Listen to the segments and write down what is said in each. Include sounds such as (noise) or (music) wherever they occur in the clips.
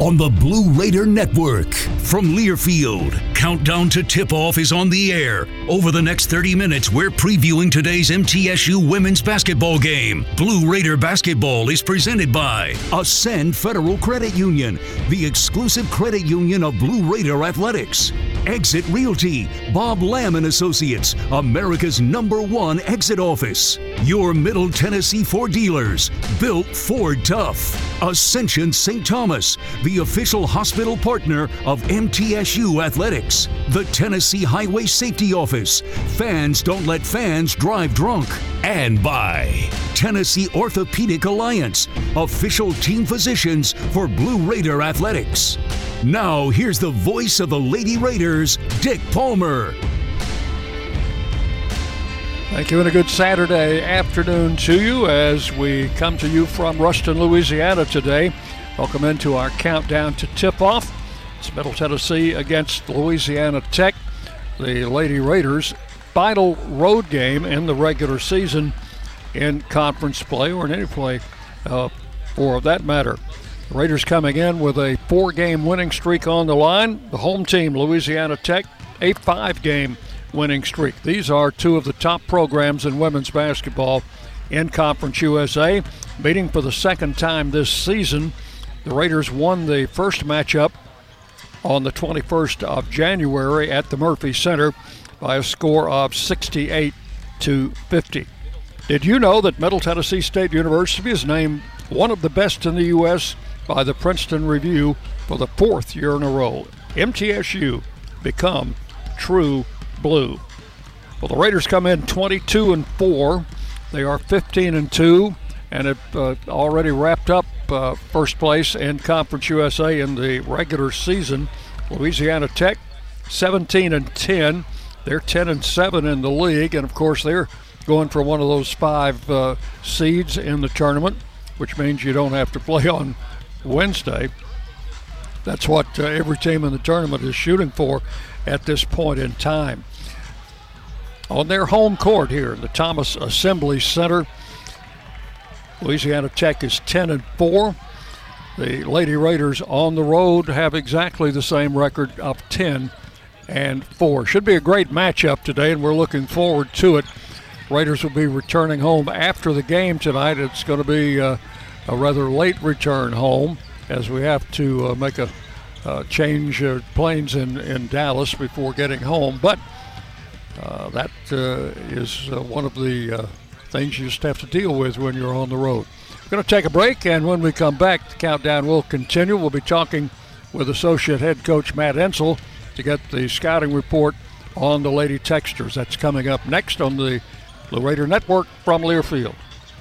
on the Blue Raider Network. From Learfield, countdown to tip off is on the air. Over the next 30 minutes, we're previewing today's MTSU women's basketball game. Blue Raider basketball is presented by Ascend Federal Credit Union, the exclusive credit union of Blue Raider Athletics. Exit Realty, Bob Lamb and Associates, America's number one exit office. Your Middle Tennessee Ford dealers, built Ford Tough. Ascension St. Thomas, the official hospital partner of MTSU Athletics. The Tennessee Highway Safety Office. Fans don't let fans drive drunk. And by Tennessee Orthopedic Alliance, official team physicians for Blue Raider Athletics. Now, here's the voice of the Lady Raiders, Dick Palmer. Thank you, and a good Saturday afternoon to you as we come to you from Ruston, Louisiana today. Welcome into our countdown to tip off. It's Middle Tennessee against Louisiana Tech, the Lady Raiders' final road game in the regular season in conference play or in any play uh, for that matter. The Raiders coming in with a four game winning streak on the line. The home team, Louisiana Tech, a five game winning streak. These are two of the top programs in women's basketball in Conference USA. Meeting for the second time this season. The Raiders won the first matchup on the 21st of January at the Murphy Center by a score of 68 to 50. Did you know that Middle Tennessee State University is named one of the best in the U.S. by the Princeton Review for the fourth year in a row? MTSU become true blue. Well, the Raiders come in 22 and 4. They are 15 and 2 and have uh, already wrapped up uh, first place in Conference USA in the regular season. Louisiana Tech 17 and 10. They're 10 and 7 in the league, and of course they're going for one of those five uh, seeds in the tournament, which means you don't have to (laughs) play on Wednesday. That's what uh, every team in the tournament is shooting for at this point in time. On their home court here, the Thomas Assembly Center, Louisiana Tech is 10 and 4. The Lady Raiders on the road have exactly the same record of 10 and 4. Should be a great matchup today, and we're looking forward to it. Raiders will be returning home after the game tonight. It's going to be uh, a rather late return home as we have to uh, make a uh, change uh, planes in, in Dallas before getting home. But uh, that uh, is one of the things you just have to deal with when you're on the road. We're going to take a break, and when we come back, the countdown will continue. We'll be talking with associate head coach Matt Insell to get the scouting report on the Lady Techsters. That's coming up next on the Raider Network from Learfield.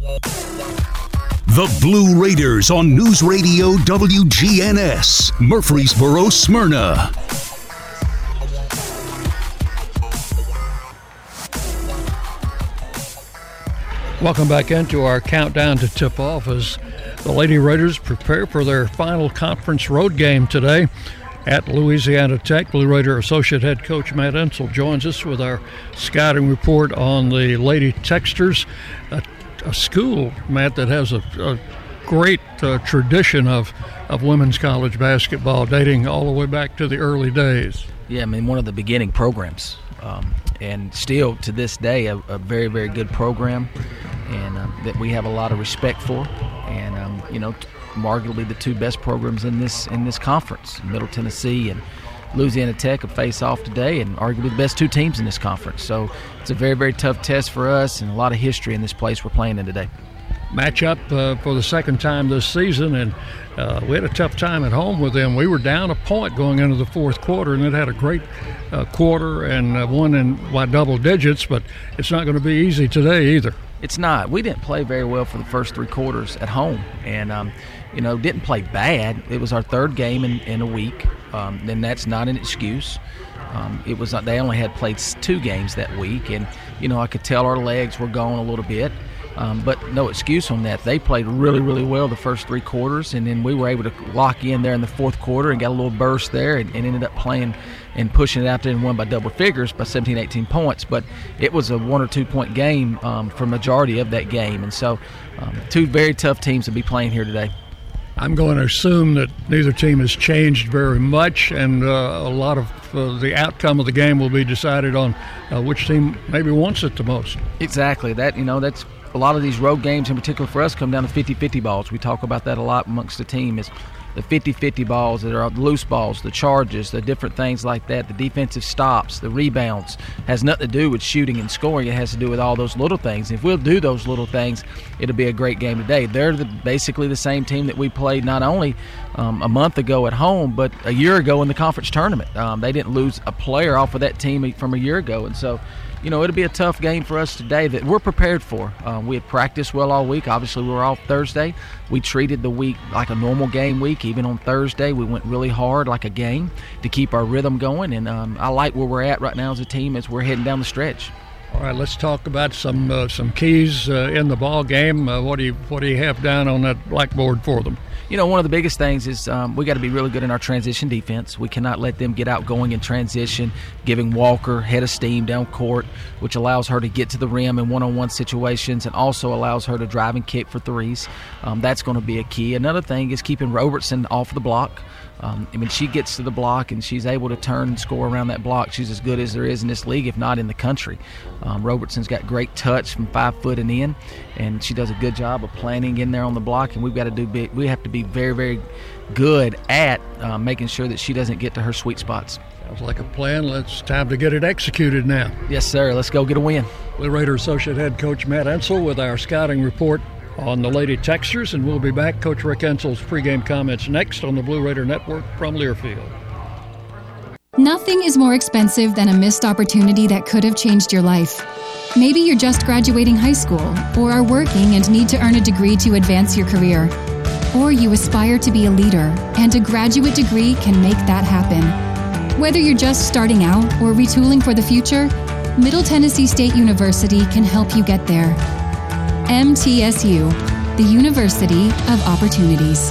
The Blue Raiders on News Radio WGNS, Murfreesboro, Smyrna. Welcome back into our countdown to tip off as the Lady Raiders prepare for their final conference road game today at Louisiana Tech. Blue Raider Associate Head Coach Matt Insell joins us with our scouting report on the Lady Techsters, a, a school, Matt, that has a, a great uh, tradition of, of women's college basketball dating all the way back to the early days. Yeah, I mean, one of the beginning programs. Um, and still to this day, a, a very, very good program and um, that we have a lot of respect for. And um, you know, arguably the two best programs in this in this conference, Middle Tennessee and Louisiana Tech, will face off today, and arguably the best two teams in this conference. So it's a very very tough test for us, and a lot of history in this place we're playing in today. Match up uh, for the second time this season, and uh, we had a tough time at home with them. We were down a point going into the fourth quarter, and it had a great uh, quarter and uh, won in by double digits. But it's not going to be easy today either. It's not. We didn't play very well for the first three quarters at home, and um, you know didn't play bad. It was our third game in, in a week. Um, then that's not an excuse. Um, it was they only had played two games that week, and you know I could tell our legs were going a little bit. Um, but no excuse on that. They played really, really well the first three quarters, and then we were able to lock in there in the fourth quarter and got a little burst there and, and ended up playing and pushing it out there and won by double figures by 17, 18 points. But it was a one or two point game um, for majority of that game, and so um, two very tough teams to be playing here today. I'm going to assume that neither team has changed very much, and uh, a lot of uh, the outcome of the game will be decided on uh, which team maybe wants it the most. Exactly. That you know that's a lot of these road games, in particular for us, come down to 50-50 balls. We talk about that a lot amongst the team. Is the 50-50 balls that are loose balls, the charges, the different things like that, the defensive stops, the rebounds, has nothing to do with shooting and scoring. It has to do with all those little things. If we'll do those little things, it'll be a great game today. They're the, basically the same team that we played not only um, a month ago at home, but a year ago in the conference tournament. Um, they didn't lose a player off of that team from a year ago, and so you know, it'll be a tough game for us today that we're prepared for. Uh, we had practiced well all week. Obviously, we were off Thursday. We treated the week like a normal game week. Even on Thursday, we went really hard like a game to keep our rhythm going. And um, I like where we're at right now as a team as we're heading down the stretch. All right, let's talk about some uh, some keys uh, in the ball game. Uh, what do you what do you have down on that blackboard for them? You know, one of the biggest things is um, we got to be really good in our transition defense. We cannot let them get out going in transition, giving Walker head of steam down court, which allows her to get to the rim in one on one situations and also allows her to drive and kick for threes. Um, that's going to be a key. Another thing is keeping Robertson off the block. Um, I mean, she gets to the block and she's able to turn and score around that block. She's as good as there is in this league, if not in the country. Um, Robertson's got great touch from five foot and in, and she does a good job of planning in there on the block. And we've got to do big, we have to be very, very good at uh, making sure that she doesn't get to her sweet spots. Sounds like a plan. Let's time to get it executed now. Yes, sir. Let's go get a win. Blue Raider Associate Head Coach Matt Insell with our scouting report on the Lady Techsters, and we'll be back. Coach Rick Insell's pregame comments next on the Blue Raider Network from Learfield. Nothing is more expensive than a missed opportunity that could have changed your life. Maybe you're just graduating high school, or are working and need to earn a degree to advance your career. Or you aspire to be a leader, and a graduate degree can make that happen. Whether you're just starting out or retooling for the future, Middle Tennessee State University can help you get there. MTSU, the University of Opportunities.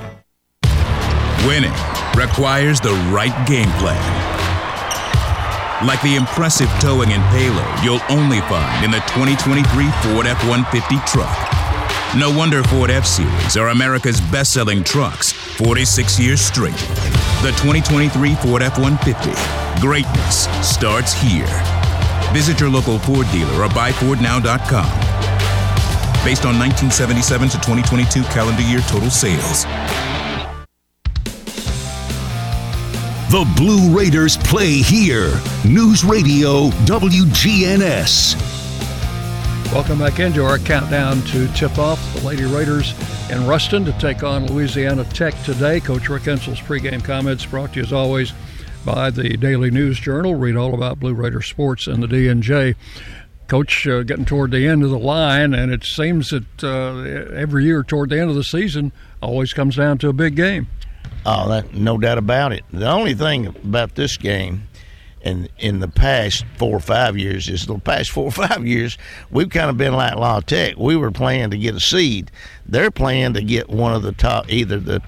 Winning requires the right game plan. Like the impressive towing and payload you'll only find in the 2023 Ford F 150 truck. No wonder Ford F Series are America's best selling trucks 46 years straight. The 2023 Ford F 150. Greatness starts here. Visit your local Ford dealer or buyfordnow.com. Based on 1977 to 2022 calendar year total sales. The Blue Raiders play here. News Radio WGNS. Welcome back into our countdown to tip off the Lady Raiders in Ruston to take on Louisiana Tech today. Coach Rick Insell's pregame comments brought to you as always by the Daily News Journal. Read all about Blue Raider sports and the DNJ. Coach, uh, getting toward the end of the line, and it seems that uh, every year toward the end of the season always comes down to a big game. Oh, that, no doubt about it. The only thing about this game, and in the past four or five years, is the past four or five years, we've kind of been like La Tech. We were playing to get a seed. They're playing to get one of the top, either the,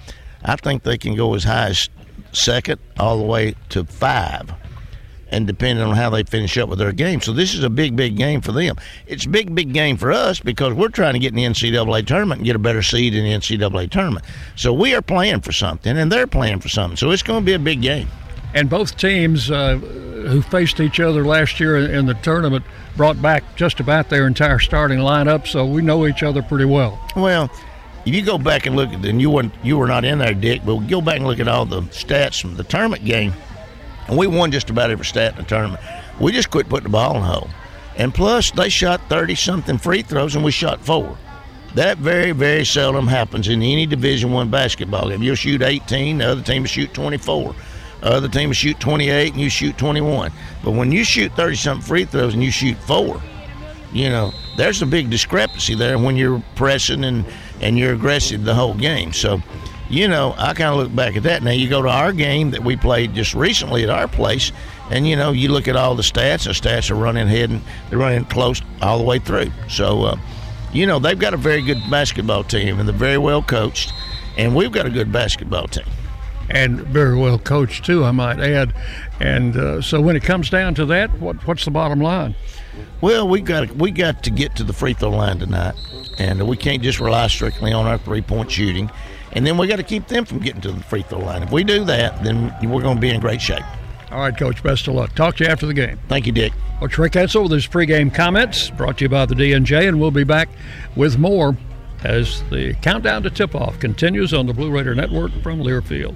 I think they can go as high as second all the way to five and depending on how they finish up with their game. So this is a big, big game for them. It's a big, big game for us because we're trying to get in the NCAA tournament and get a better seed in the NCAA tournament. So we are playing for something, and they're playing for something. So it's going to be a big game. And both teams uh, who faced each other last year in the tournament brought back just about their entire starting lineup, so we know each other pretty well. Well, if you go back and look at, and you weren't you were not in there, Dick, but go back and look at all the stats from the tournament game and we won just about every stat in the tournament. We just quit putting the ball in the hole. And plus, they shot 30 something free throws and we shot four. That very, very seldom happens in any Division One basketball game. You'll shoot 18, the other team will shoot 24. The other team will shoot 28, and you shoot 21. But when you shoot 30 something free throws and you shoot four, you know, there's a big discrepancy there when you're pressing and, and you're aggressive the whole game. So, you know, I kind of look back at that. Now you go to our game that we played just recently at our place, and you know, you look at all the stats. The stats are running head and they're running close all the way through. So, uh, you know, they've got a very good basketball team, and they're very well coached, and we've got a good basketball team. And very well coached too, I might add. And uh, so, when it comes down to that, what, what's the bottom line? Well, we got we got to get to the free throw line tonight, and we can't just rely strictly on our three point shooting and then we got to keep them from getting to the free throw line. If we do that, then we're going to be in great shape. All right, Coach. Best of luck. Talk to you after the game. Thank you, Dick. Coach Rick Insell with his pregame comments brought to you by the DNJ, and we'll be back with more as the countdown to tip-off continues on the Blue Raider Network from Learfield.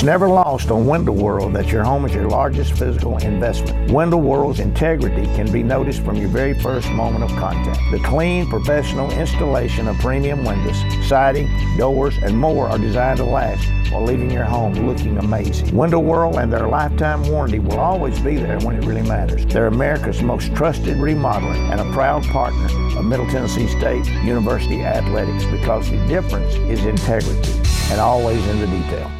It's never lost on Window World that your home is your largest physical investment. Window World's integrity can be noticed from your very first moment of contact. The clean, professional installation of premium windows, siding, doors, and more are designed to last while leaving your home looking amazing. Window World and their lifetime warranty will always be there when it really matters. They're America's most trusted remodeler and a proud partner of Middle Tennessee State University Athletics because the difference is integrity and always in the detail.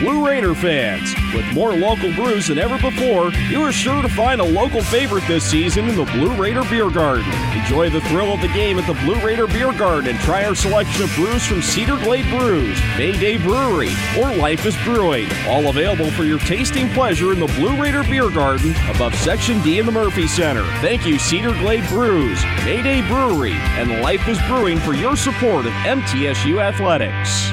Blue Raider fans, with more local brews than ever before, you are sure to find a local favorite this season in the Blue Raider Beer Garden. Enjoy the thrill of the game at the Blue Raider Beer Garden and try our selection of brews from Cedar Glade Brews, Mayday Brewery, or Life is Brewing. All available for your tasting pleasure in the Blue Raider Beer Garden above Section D in the Murphy Center. Thank you, Cedar Glade Brews, Mayday Brewery, and Life is Brewing for your support of MTSU Athletics.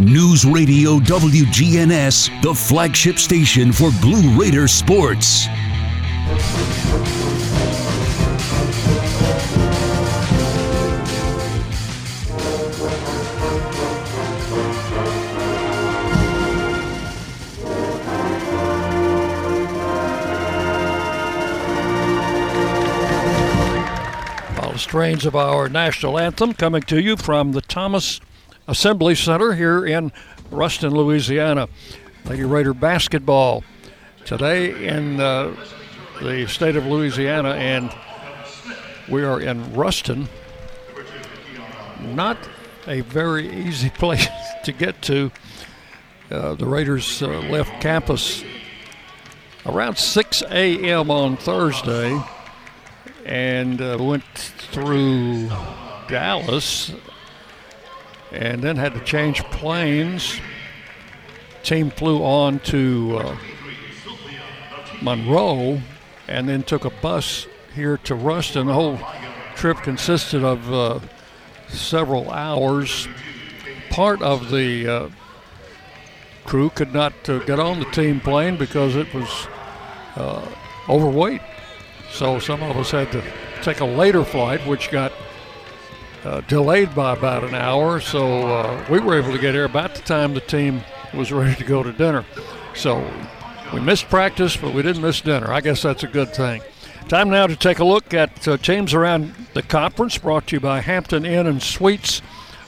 News Radio WGNS, the flagship station for Blue Raider sports. Strains of our national anthem coming to you from the Thomas Assembly Center here in Ruston, Louisiana. Lady Raider basketball today in uh, the state of Louisiana, and we are in Ruston. Not a very easy (laughs) place to get to. Uh, the Raiders uh, left campus around 6 a.m. on Thursday and uh, went through Dallas and then had to change planes. Team flew on to uh, Monroe and then took a bus here to Ruston. The whole trip consisted of uh, several hours. Part of the uh, crew could not uh, get on the team plane because it was uh, overweight. So some of us had to take a later flight, which got uh, delayed by about an hour. So uh, we were able to get here about the time the team was ready to go to dinner. So we missed practice, but we didn't miss dinner. I guess that's a good thing. Time now to take a look at uh, teams around the conference brought to you by Hampton Inn and Suites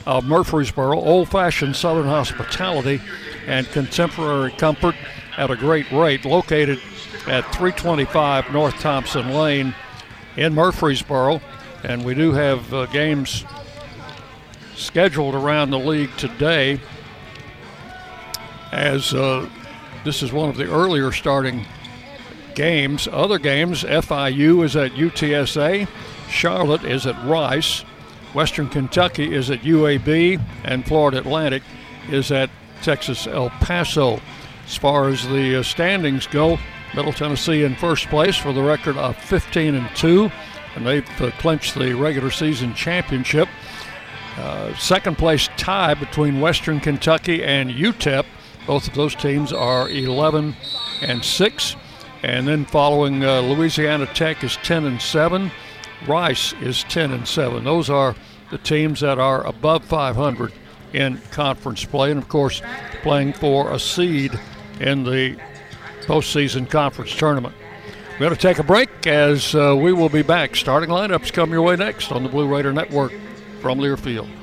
of Murfreesboro, old fashioned Southern hospitality and contemporary comfort at a great rate, located at 325 North Thompson Lane in Murfreesboro. And we do have uh, games scheduled around the league today as uh, this is one of the earlier starting games. Other games, FIU is at UTSA, Charlotte is at Rice, Western Kentucky is at UAB, and Florida Atlantic is at Texas El Paso. As far as the uh, standings go, Middle Tennessee in first place for the record of 15 and 2, and they've clinched the regular season championship. Uh, second place tie between Western Kentucky and UTEP. Both of those teams are 11 and 6. And then following uh, Louisiana Tech is 10 and 7. Rice is 10 and 7. Those are the teams that are above 500 in conference play, and of course, playing for a seed in the postseason conference tournament. We're going to take a break as uh, we will be back. Starting lineups come your way next on the Blue Raider Network from Learfield.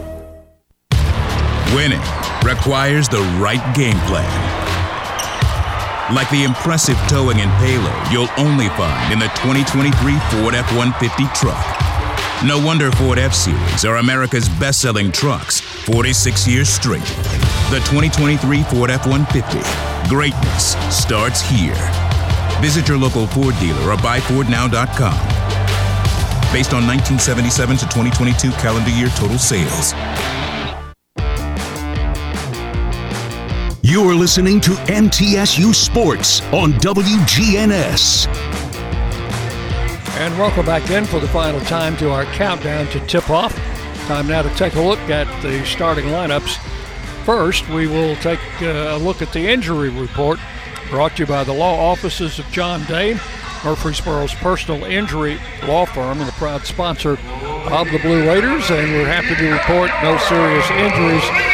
Winning requires the right game plan. Like the impressive towing and payload you'll only find in the 2023 Ford F 150 truck. No wonder Ford F Series are America's best selling trucks 46 years straight. The 2023 Ford F 150. Greatness starts here. Visit your local Ford dealer or buyfordnow.com. Based on 1977 to 2022 calendar year total sales. You're listening to MTSU Sports on WGNS. And welcome back in for the final time to our countdown to tip off. Time now to take a look at the starting lineups. First, we will take uh, a look at the injury report brought to you by the law offices of John Day, Murfreesboro's personal injury law firm and the proud sponsor of the Blue Raiders. And we're happy to report no serious injuries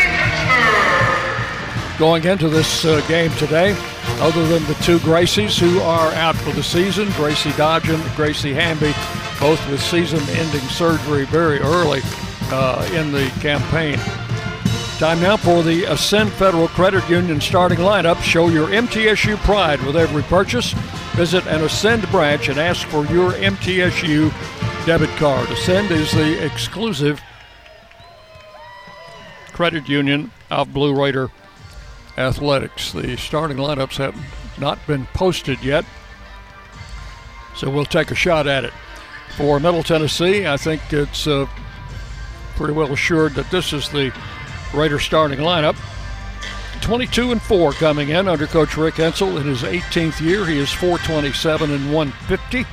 going into this uh, game today, other than the two Gracies who are out for the season Gracie Dodgen, Gracie Hamby, both with season ending surgery very early uh, in the campaign. Time now for the Ascend Federal Credit Union starting lineup. Show your MTSU pride with every purchase. Visit an Ascend branch and ask for your MTSU debit card. Ascend is the exclusive credit union of Blue Raider Athletics. The starting lineups have not been posted yet. So we'll take a shot at it. For Middle Tennessee, I think it's uh, pretty well assured that this is the Raider starting lineup. 22 and 4 coming in under Coach Rick Insell in his 18th year. He is 427 and 150,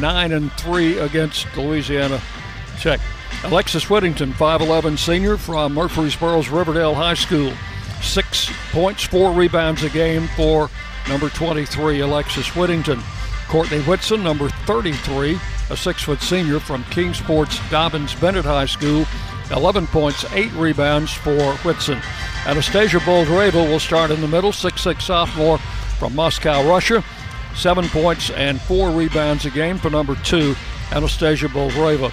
9 and 3 against Louisiana Tech. Alexis Whittington, 5'11 senior from Murfreesboro's Riverdale High School. Six points, four rebounds a game for number 23, Alexis Whittington. Courtney Whitson, number 33, a six foot senior from Kingsport's Dobyns-Bennett High School. 11 points, eight rebounds for Whitson. Anastasia Boldyreva will start in the middle, 6'6 sophomore from Moscow, Russia. Seven points and four rebounds a game for number two, Anastasia Boldyreva.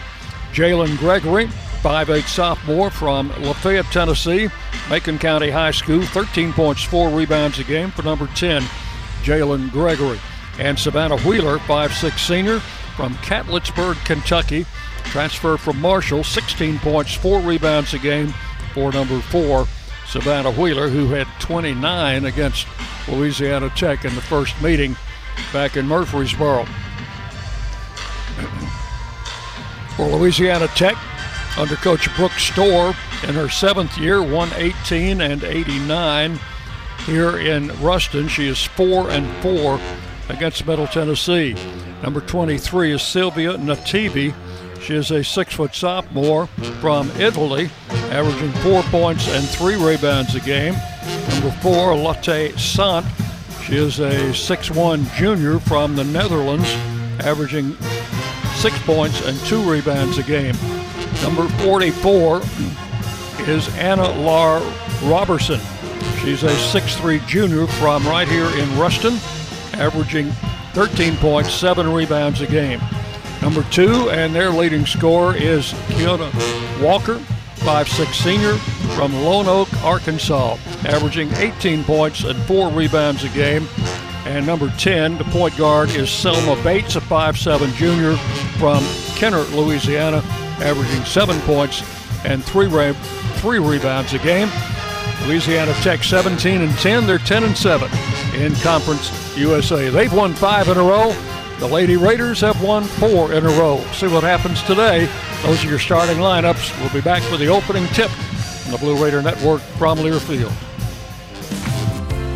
Jalen Gregory, 5'8 sophomore from Lafayette, Tennessee, Macon County High School, 13 points, four rebounds a game for number 10, Jalynn Gregory. And Savannah Wheeler, 5'6 senior from Catlettsburg, Kentucky, transfer from Marshall, 16 points, four rebounds a game for number four, Savannah Wheeler, who had 29 against Louisiana Tech in the first meeting back in Murfreesboro. (clears throat) For Louisiana Tech, under Coach Brooke Stoehr in her seventh year, 118 and 89. Here in Ruston, she is 4 and 4 against Middle Tennessee. Number 23 is Sylvia Nativi. She is a six foot sophomore from Italy, averaging four points and three rebounds a game. Number four, Lotte Sant. She is a 6'1 junior from the Netherlands, averaging six points and two rebounds a game. Number 44 is Anna Larr Robertson. She's a 6'3 junior from right here in Ruston, averaging 13.7 rebounds a game. Number two, and their leading scorer is Keiunna Walker, 5'6 senior from Lonoke, Arkansas, averaging 18 points and four rebounds a game. And number 10, the point guard, is Selma Bates, a 5'7 junior from Kenner, Louisiana, averaging seven points and three, re- three rebounds a game. Louisiana Tech 17 and 10. They're 10 and 7 in Conference USA. They've won five in a row. The Lady Raiders have won four in a row. See what happens today. Those are your starting lineups. We'll be back with the opening tip on the Blue Raider Network from Learfield.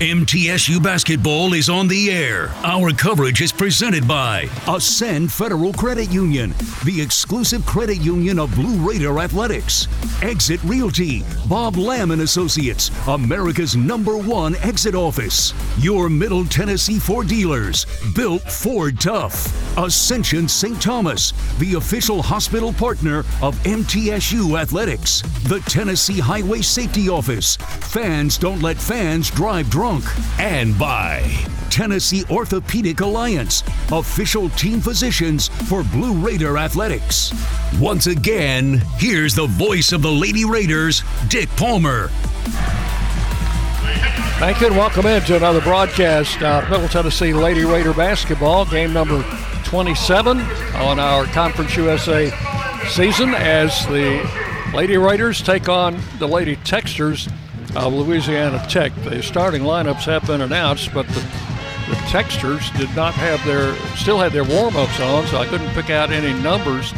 MTSU basketball is on the air. Our coverage is presented by Ascend Federal Credit Union, the exclusive credit union of Blue Raider Athletics. Exit Realty, Bob Lamb and Associates, America's number one exit office. Your Middle Tennessee Ford dealers, built Ford tough. Ascension St. Thomas, the official hospital partner of MTSU Athletics. The Tennessee Highway Safety Office. Fans don't let fans drive drunk. And by Tennessee Orthopedic Alliance, official team physicians for Blue Raider Athletics. Once again, here's the voice of the Lady Raiders, Dick Palmer. Thank you and welcome into another broadcast of Middle Tennessee Lady Raider basketball, game number 27 on our Conference USA season as the Lady Raiders take on the Lady Techsters of Louisiana Tech. The starting lineups have been announced, but the, the Techsters did not have their, still had their warm-ups on, so I couldn't pick out any numbers.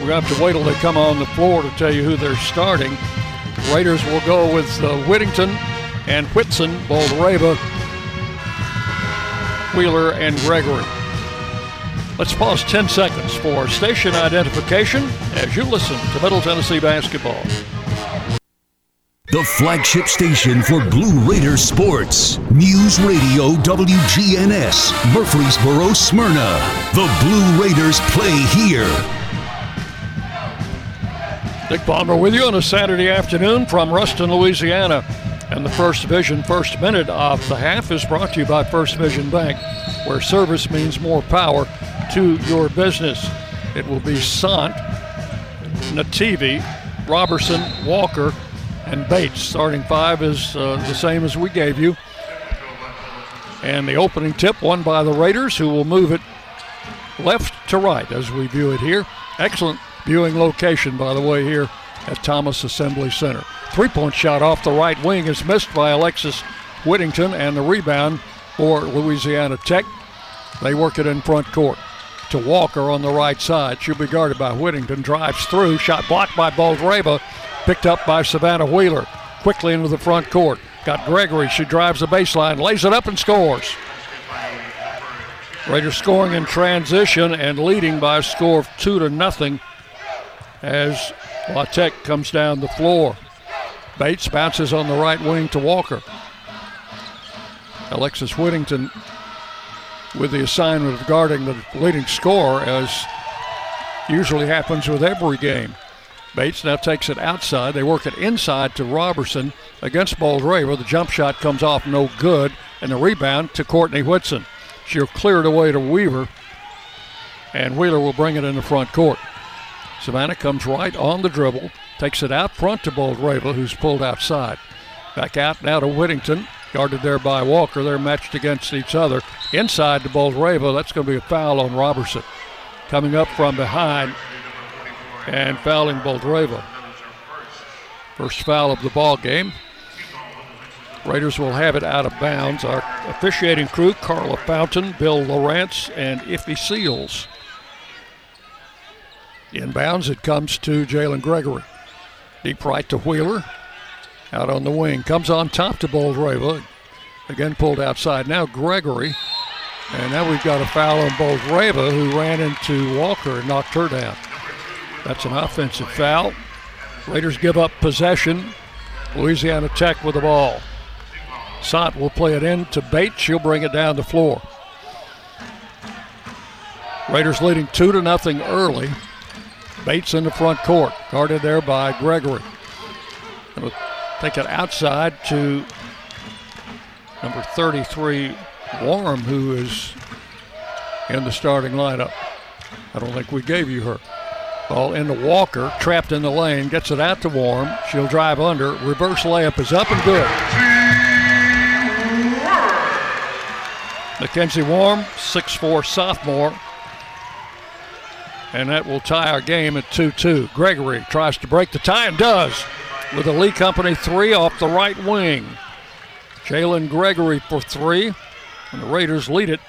We're going to have to wait till they come on the floor to tell you who they're starting. Raiders will go with uh, Whittington and Whitson, Boldyreva, Wheeler, and Gregory. Let's pause 10 seconds for station identification as you listen to Middle Tennessee basketball. The flagship station for Blue Raider sports. News Radio WGNS, Murfreesboro, Smyrna. The Blue Raiders play here. Dick Palmer with you on a Saturday afternoon from Ruston, Louisiana. And the First Vision first minute of the half is brought to you by First Vision Bank, where service means more power to your business. It will be Sant, Nativi, Robertson, Walker, and Bates. Starting five is uh, the same as we gave you. And the opening tip won by the Raiders, who will move it left to right as we view it here. Excellent viewing location, by the way, here at Thomas Assembly Center. Three point shot off the right wing is missed by Alexis Whittington, and the rebound for Louisiana Tech. They work it in front court to Walker on the right side. She'll be guarded by Whittington. Drives through. Shot blocked by Boldyreva. Picked up by Savannah Wheeler. Quickly into the front court. Got Gregory. She drives the baseline, lays it up, and scores. Raiders scoring in transition and leading by a score of two to nothing as La Tech comes down the floor. Bates bounces on the right wing to Walker. Alexis Whittington with the assignment of guarding the leading scorer, as usually happens with every game. Bates now takes it outside. They work it inside to Robertson against Boldyreva. The jump shot comes off no good, and the rebound to Courtney Whitson. She'll clear it away to Weaver, and Wheeler will bring it in the front court. Savannah comes right on the dribble, takes it out front to Boldyreva, who's pulled outside. Back out now to Whittington, guarded there by Walker. They're matched against each other. Inside to Boldyreva, that's going to be a foul on Robertson. Coming up from behind and fouling Boldyreva. First foul of the ball game. Raiders will have it out of bounds. Our officiating crew, Carla Fountain, Bill Lawrence, and Iffy Seals. Inbounds, it comes to Jalynn Gregory. Deep right to Wheeler. Out on the wing. Comes on top to Boldyreva. Again pulled outside. Now Gregory. And now we've got a foul on Boldyreva who ran into Walker and knocked her down. That's an offensive foul. Raiders give up possession. Louisiana Tech with the ball. Sant will play it in to Bates. She'll bring it down the floor. Raiders leading two to nothing early. Bates in the front court, guarded there by Gregory. Take it outside to number 33, Warm, who is in the starting lineup. I don't think we gave you her. Ball into Walker, trapped in the lane, gets it out to Warm. She'll drive under. Reverse layup is up and good. Mackenzie Warm, 6'4 sophomore. And that will tie our game at 2 2. Gregory tries to break the tie and does with a Lee Company three off the right wing. Jalynn Gregory for three. And the Raiders lead it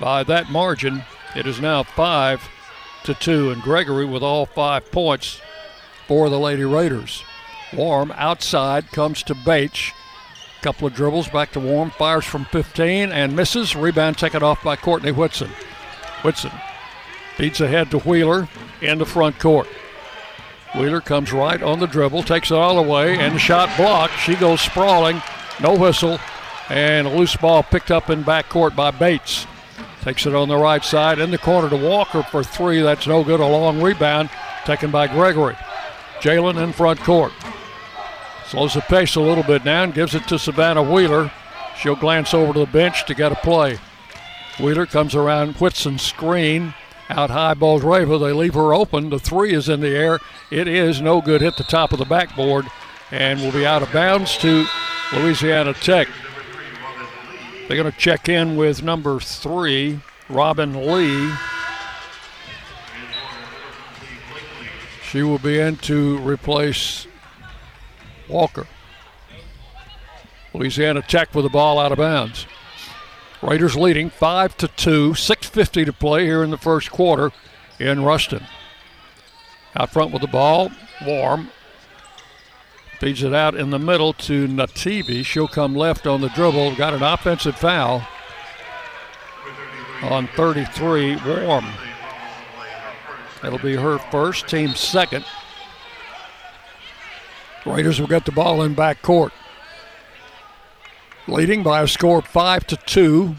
by that margin. It is now 5 to 2. And Gregory with all five points for the Lady Raiders. Warm outside comes to Bates. Couple of dribbles back to Warm. Fires from 15 and misses. Rebound taken off by Courtney Whitson. Whitson feeds ahead to Wheeler in the front court. Wheeler comes right on the dribble, takes it all away, and shot blocked. She goes sprawling, no whistle, and a loose ball picked up in backcourt by Bates. Takes it on the right side in the corner to Walker for three. That's no good. A long rebound taken by Gregory. Jalynn in front court. Slows the pace a little bit now and gives it to Savannah Wheeler. She'll glance over to the bench to get a play. Wheeler comes around Whitson's screen. Out high balls. They leave her open. The three is in the air. It is no good. Hit the top of the backboard and will be out of bounds to Louisiana Tech. They're going to check in with number three, Robin Lee. She will be in to replace Walker. Louisiana Tech with the ball out of bounds. Raiders leading 5 to 2, 6.50 to play here in the first quarter in Ruston. Out front with the ball, Warm. Feeds it out in the middle to Nativi. She'll come left on the dribble. Got an offensive foul on 33, Warm. That'll be her first, team second. Raiders will get the ball in back court. Leading by a score five to two.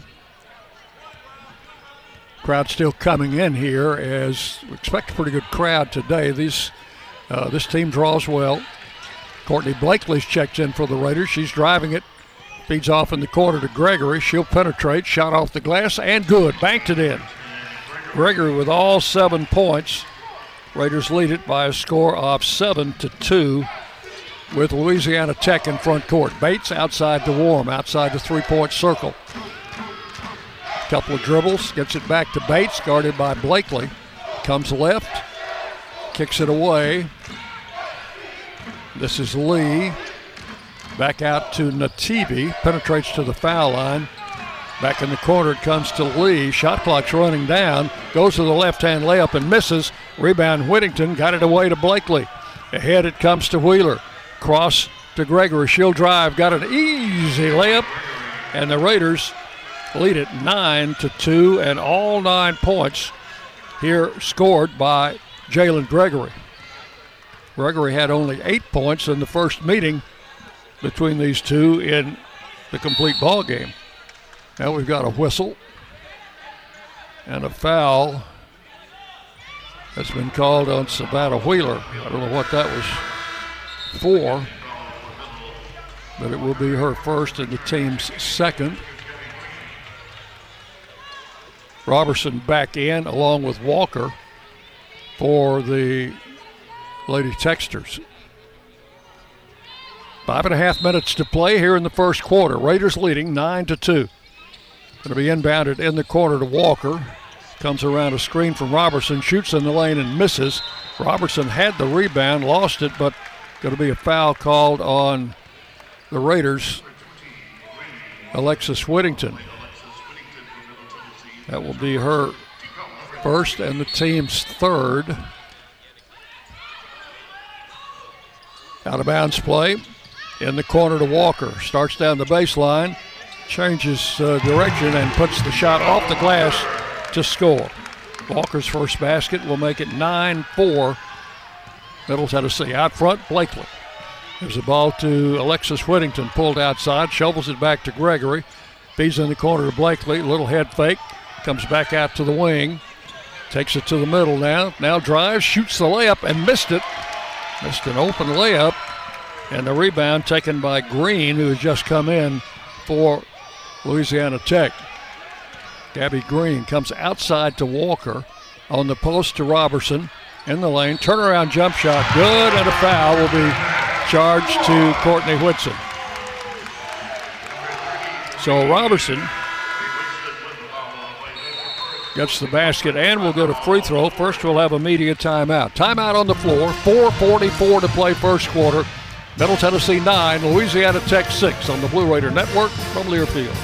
Crowd still coming in here as we expect a pretty good crowd today. These uh, this team draws well. Courtney Blakely's checked in for the Raiders. She's driving it. Feeds off in the corner to Gregory. She'll penetrate. Shot off the glass and good. Banked it in. Gregory with all seven points. Raiders lead it by a score of seven to two with Louisiana Tech in front court. Bates outside the warm, outside the three point circle. Couple of dribbles, gets it back to Bates, guarded by Blakely. Comes left, kicks it away. This is Lee. Back out to Nativi, penetrates to the foul line. Back in the corner, it comes to Lee. Shot clock's running down. Goes to the left hand layup and misses. Rebound Whittington got it away to Blakely. Ahead it comes to Wheeler. Cross to Gregory. She'll drive. Got an easy layup. And the Raiders lead it 9 to 2, and all nine points here scored by Jalynn Gregory. Gregory had only eight points in the first meeting between these two in the complete ball game. Now we've got a whistle and a foul that's been called on Savannah Wheeler. I don't know what that was for, but it will be her first and the team's second. Robertson back in along with Walker for the Lady Techsters. Five and a half minutes to play here in the first quarter. Raiders leading nine to two. Going to be inbounded in the corner to Walker. Comes around a screen from Robertson, shoots in the lane and misses. Robertson had the rebound, lost it, but going to be a foul called on the Raiders. Alexis Whittington. That will be her first and the team's third. Out of bounds play in the corner to Walker. Starts down the baseline, changes uh, direction, and puts the shot off the glass to score. Walker's first basket will make it 9 4 Middle Tennessee. Out front, Blakely. Gives the ball to Alexis Whittington, pulled outside, shovels it back to Gregory. Feeds in the corner to Blakely, little head fake, comes back out to the wing, takes it to the middle now. Now drives, shoots the layup, and missed it. Missed an open layup, and the rebound taken by Green, who has just come in for Louisiana Tech. Gabby Green comes outside to Walker on the post to Robertson in the lane. Turnaround jump shot, good, and a foul will be charged to Courtney Whitson. So Robertson gets the basket and we'll go to free throw. First, we'll have a media timeout. Timeout on the floor. 4:44 to play first quarter. Middle Tennessee nine, Louisiana Tech six on the Blue Raider Network from Learfield.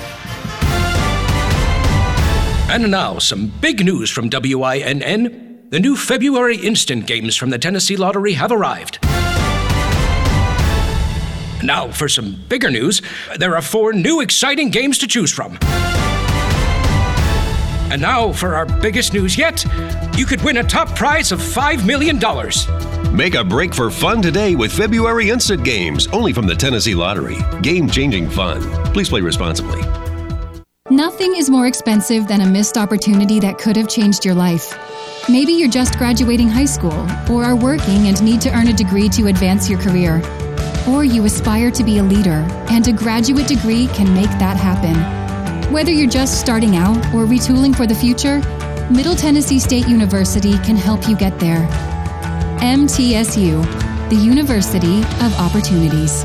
And now, some big news from WINN. The new February instant games from the Tennessee Lottery have arrived. Now, for some bigger news, there are four new exciting games to choose from. And now, for our biggest news yet, you could win a top prize of $5 million. Make a break for fun today with February Instant Games, only from the Tennessee Lottery. Game changing fun. Please play responsibly. Nothing is more expensive than a missed opportunity that could have changed your life. Maybe you're just graduating high school, or are working and need to earn a degree to advance your career. Or you aspire to be a leader, and a graduate degree can make that happen. Whether you're just starting out or retooling for the future, Middle Tennessee State University can help you get there. MTSU, the University of Opportunities.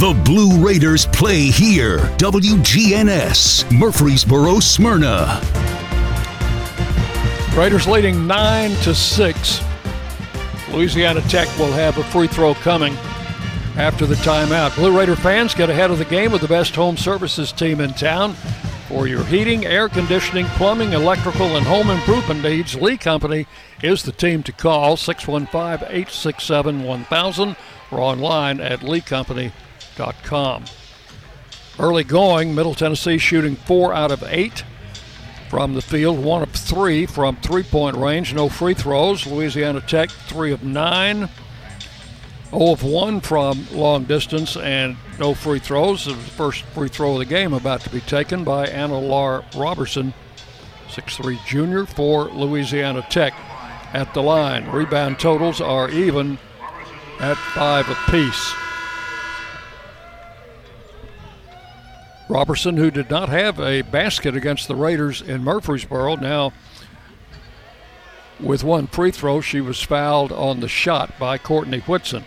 The Blue Raiders play here. WGNS, Murfreesboro, Smyrna. Raiders leading 9 to 6. Louisiana Tech will have a free throw coming after the timeout. Blue Raider fans get ahead of the game with the best home services team in town. For your heating, air conditioning, plumbing, electrical, and home improvement needs, Lee Company is the team to call 615 867 1000 or online at leecompany.com. Early going, Middle Tennessee shooting four out of eight from the field, one of three from three point range, no free throws. Louisiana Tech, three of nine, 0 of 1 from long distance, and no free throws. The first free throw of the game about to be taken by Anna Larr Robertson, 6'3 junior for Louisiana Tech at the line. Rebound totals are even at five apiece. Robertson, who did not have a basket against the Raiders in Murfreesboro, now with one free throw, she was fouled on the shot by Courtney Whitson.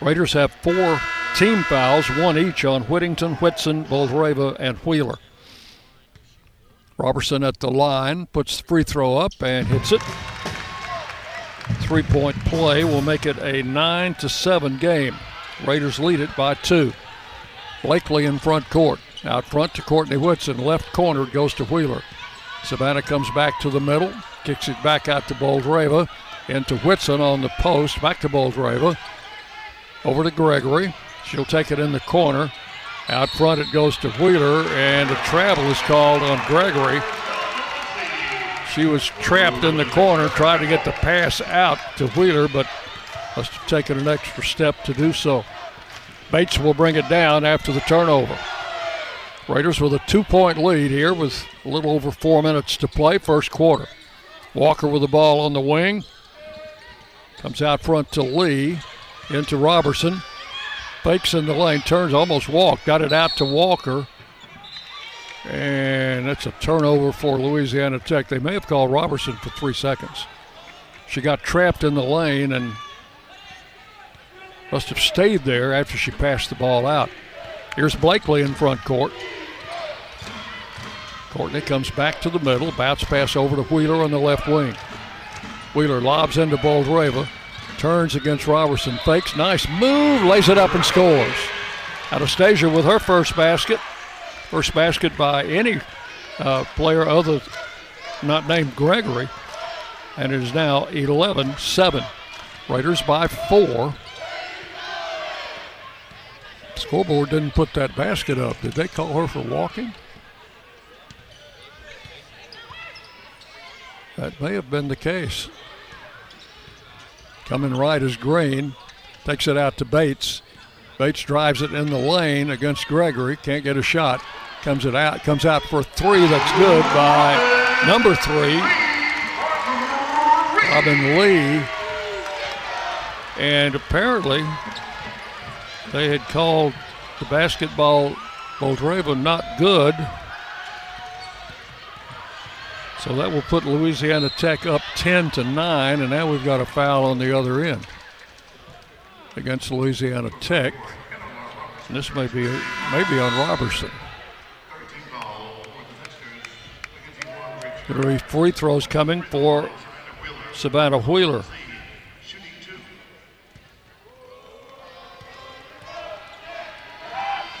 Raiders have four team fouls, one each on Whittington, Whitson, Boldyreva, and Wheeler. Robertson at the line puts the free throw up and hits it. Three point play will make it a 9 to 7 game. Raiders lead it by two. Blakely in front court. Out front to Courtney Whitson. Left corner goes to Wheeler. Savannah comes back to the middle, kicks it back out to Boldyreva. Into Whitson on the post. Back to Boldyreva. Over to Gregory. She'll take it in the corner. Out front it goes to Wheeler, and a travel is called on Gregory. She was trapped in the corner trying to get the pass out to Wheeler, but must have taken an extra step to do so. Bates will bring it down after the turnover. Raiders with a two point lead here with a little over four minutes to play, first quarter. Walker with the ball on the wing. Comes out front to Lee, into Robertson. Fakes in the lane, turns, almost walked, got it out to Walker. And that's a turnover for Louisiana Tech. They may have called Robertson for three seconds. She got trapped in the lane and must have stayed there after she passed the ball out. Here's Blakely in front court. Courtney comes back to the middle, bounce pass over to Wheeler on the left wing. Wheeler lobs into Boldyreva, turns against Robertson, fakes, nice move, lays it up and scores. Anastasia with her first basket, first basket by any uh, player other than not named Gregory, and it is now 11-7. Raiders by four. Scoreboard didn't put that basket up. Did they call her for walking? That may have been the case. Coming right is Green. Takes it out to Bates. Bates drives it in the lane against Gregory. Can't get a shot. Comes it out. Comes out for three. That's good by number three, Robin Lee. And apparently, they had called the basketball Boldyreva not good. So that will put Louisiana Tech up 10 to 9, and now we've got a foul on the other end against Louisiana Tech. And this may be maybe on Robertson. Three free throws coming for Savannah Wheeler.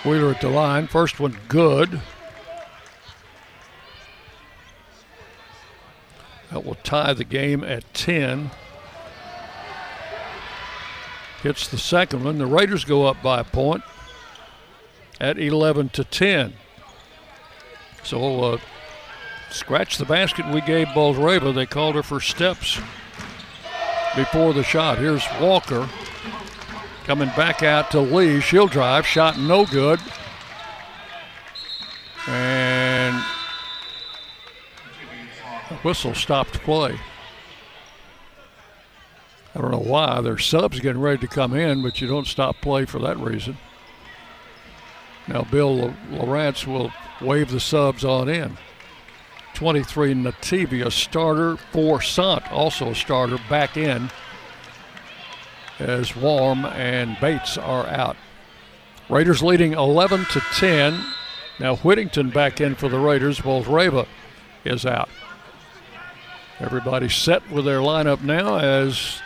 Wheeler at the line. First one good. That will tie the game at 10. Hits the second one. The Raiders go up by a point at 11 to 10. So, uh, scratch the basket we gave Boldyreva. They called her for steps before the shot. Here's Walker coming back out to Lee. She'll drive. Shot no good. And whistle stopped play. I don't know why. Their subs getting ready to come in, but you don't stop play for that reason. Now Bill Lawrence will wave the subs on in. 23 Nativi, a starter for Sant, also a starter back in as Warm and Bates are out. Raiders leading 11 to 10. Now Whittington back in for the Raiders. Boldyreva is out. Everybody set with their lineup now as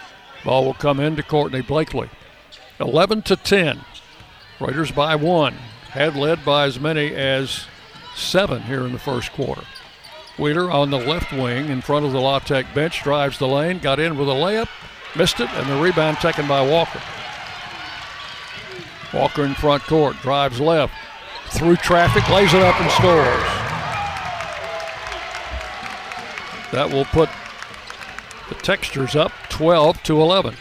ball will come into Courtney Blakely. 11 to 10. Raiders by one. Had led by as many as seven here in the first quarter. Wheeler on the left wing in front of the La Tech bench drives the lane, got in with a layup, missed it, and the rebound taken by Walker. Walker in front court, drives left, through traffic, lays it up and scores. That will put the Techsters up 12 to 11.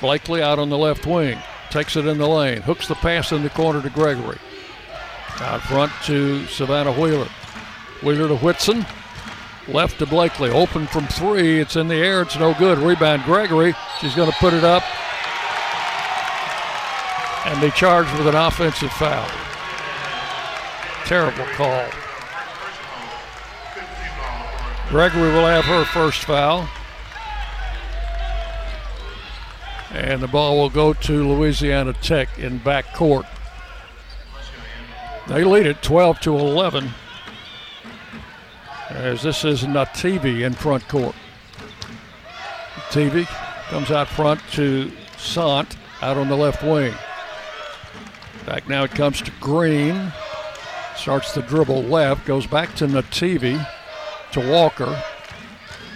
Blakely out on the left wing, takes it in the lane, hooks the pass in the corner to Gregory. Out front to Savannah Wheeler. Wheeler to Whitson. Left to Blakely. Open from three. It's in the air. It's no good. Rebound Gregory. She's going to put it up. And they charged with an offensive foul. Terrible call. Gregory will have her first foul. And the ball will go to Louisiana Tech in back court. They lead it 12 to 11. As this is Nativi in front court. TV comes out front to Sant out on the left wing. Back now it comes to Green. Starts the dribble left, goes back to Nativi to Walker.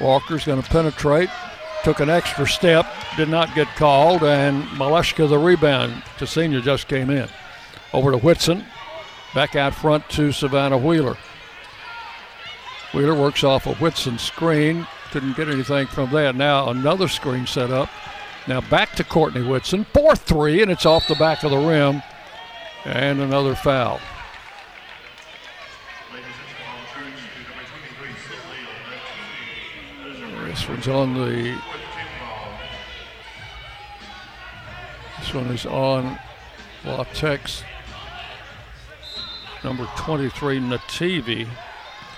Walker's going to penetrate. Took an extra step, did not get called, and Maleshka the rebound to senior just came in. Over to Whitson. Back out front to Savannah Wheeler. Wheeler works off a Whitson screen. Couldn't get anything from that. Now another screen set up. Now back to Courtney Whitson. 4 3, and it's off the back of the rim. And another foul. This one's on the. This one is on La Tech's number 23, Nativi.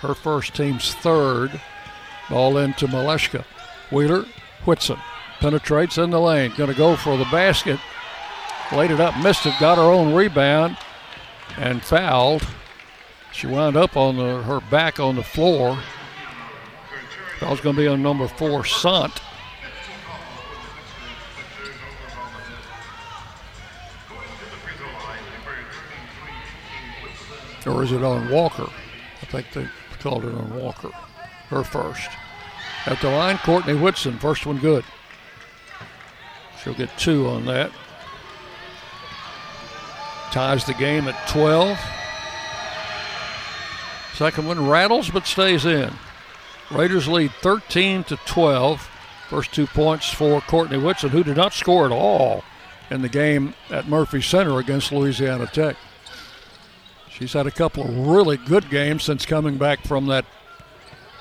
Her first team's third. Ball into Maleshka. Wheeler, Whitson penetrates in the lane. Going to go for the basket. Laid it up, missed it, got her own rebound, and fouled. She wound up on the, her back on the floor. Foul's going to be on number four, Sant. Or is it on Walker? I think they called it on Walker. Her first. At the line, Courtney Whitson, first one good. She'll get two on that. Ties the game at 12. Second one rattles but stays in. Raiders lead 13 to 12. First two points for Courtney Whitson, who did not score at all in the game at Murphy Center against Louisiana Tech. She's had a couple of really good games since coming back from that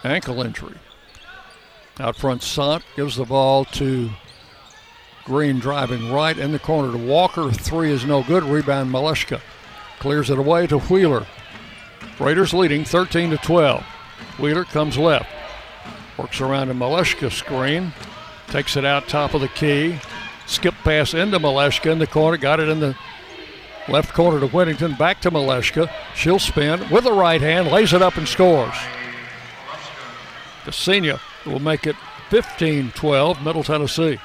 ankle injury. Out front, Sant gives the ball to Green driving right in the corner to Walker. Three is no good. Rebound Maleshka. Clears it away to Wheeler. Raiders leading 13 to 12. Wheeler comes left. Works around a Maleshka screen. Takes it out top of the key. Skip pass into Maleshka in the corner. Got it in the left corner to Whittington. Back to Maleshka. She'll spin with the right hand. Lays it up and scores. Ksenia will make it 15 12, Middle Tennessee.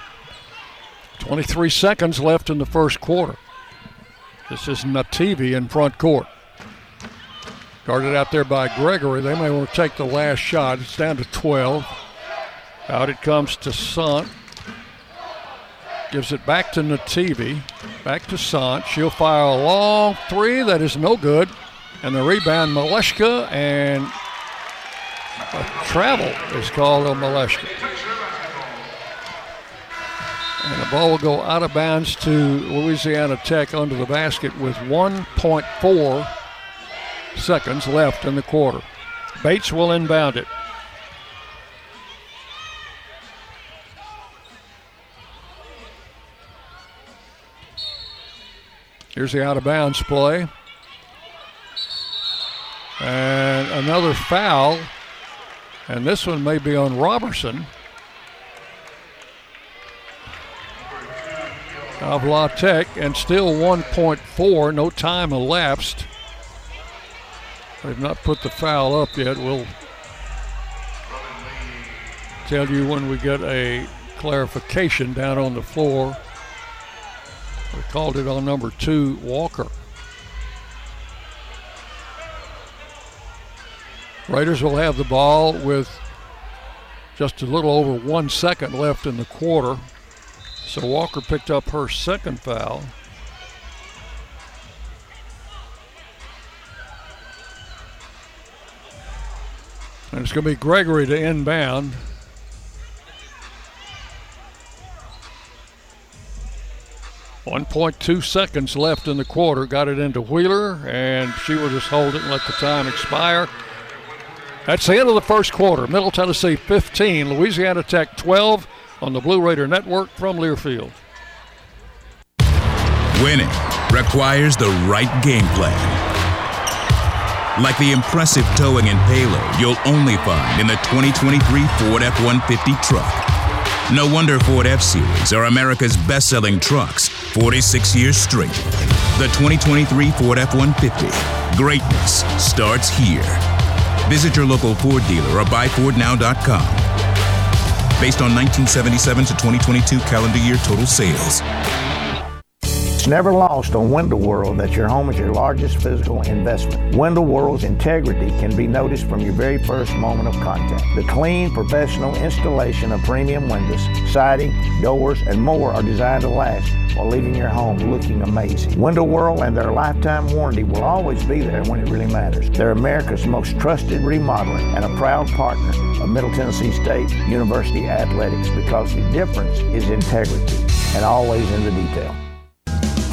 23 seconds left in the first quarter. This is Nativi in front court. Guarded out there by Gregory. They may want to take the last shot. It's down to 12. Out it comes to Sant. Gives it back to Nativi. Back to Sant. She'll fire a long three. That is no good. And the rebound, Maleshka, and a travel is called on Maleshka. And the ball will go out of bounds to Louisiana Tech under the basket with 1.4 seconds left in the quarter. Bates will inbound it. Here's the out of bounds play. And another foul. And this one may be on Robertson. Of La Tech, and still 1.4, no time elapsed. They've not put the foul up yet. We'll tell you when we get a clarification down on the floor. We called it on number two, Walker. Raiders will have the ball with just a little over one second left in the quarter. So Walker picked up her second foul. And it's going to be Gregory to inbound. One point two seconds left in the quarter. Got it into Wheeler, and she will just hold it and let the time expire. That's the end of the first quarter. Middle Tennessee 15, Louisiana Tech 12 on the Blue Raider Network from Learfield. Winning requires the right game plan. Like the impressive towing and payload you'll only find in the 2023 Ford F 150 truck. No wonder Ford F Series are America's best selling trucks 46 years straight. The 2023 Ford F 150. Greatness starts here. Visit your local Ford dealer or buyfordnow.com. Based on 1977 to 2022 calendar year total sales. It's never lost on Window World that your home is your largest physical investment. Window World's integrity can be noticed from your very first moment of contact. The clean, professional installation of premium windows, siding, doors, and more are designed to last while leaving your home looking amazing. Window World and their lifetime warranty will always be there when it really matters. They're America's most trusted remodeling and a proud partner of Middle Tennessee State University Athletics because the difference is integrity and always in the detail.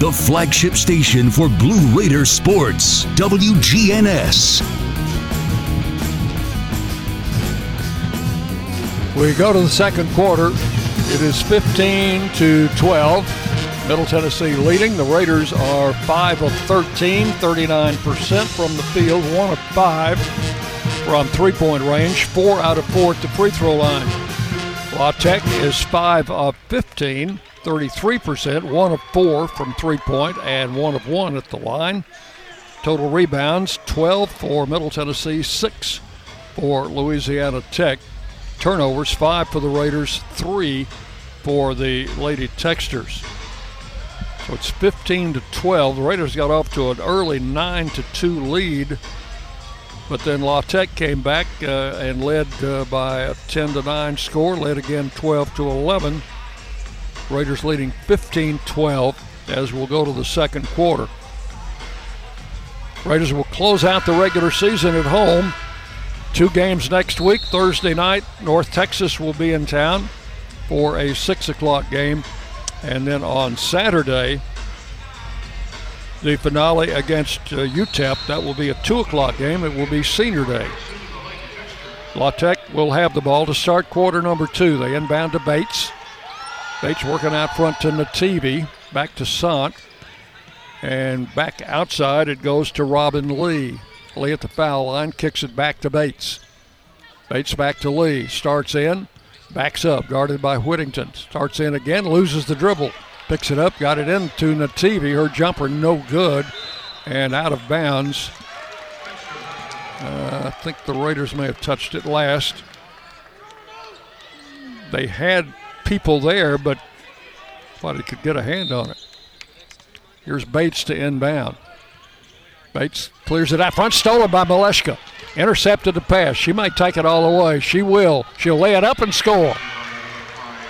The flagship station for Blue Raider sports, WGNS. We go to the second quarter. It is 15 to 12. Middle Tennessee leading. The Raiders are 5 of 13, 39% from the field, 1 of 5 from three point range, 4 out of 4 at the free throw line. La Tech is 5 of 15, 33%, 1 of 4 from three point, and 1 of 1 at the line. Total rebounds 12 for Middle Tennessee, 6 for Louisiana Tech. Turnovers, 5 for the Raiders, 3 for the Lady Techsters. So it's 15 to 12. The Raiders got off to an early 9 to 2 lead, but then La Tech came back uh, and led uh, by a 10 to 9 score, led again 12 to 11. Raiders leading 15 12 as we'll go to the second quarter. Raiders will close out the regular season at home. Two games next week. Thursday night, North Texas will be in town for a 6 o'clock game. And then on Saturday, the finale against uh, UTEP. That will be a 2 o'clock game. It will be senior day. La Tech will have the ball to start quarter number two. They inbound to Bates. Bates working out front to Nativi. Back to Sant. And back outside, it goes to Robin Lee. Lee at the foul line, kicks it back to Bates. Bates back to Lee. Starts in, backs up, guarded by Whittington. Starts in again, loses the dribble. Picks it up, got it into Nativi. Her jumper no good and out of bounds. Uh, I think the Raiders may have touched it last. They had people there, but thought he could get a hand on it. Here's Bates to inbound. Bates clears it out front, stolen by Maleshka. Intercepted the pass. She might take it all the way. She will. She'll lay it up and score.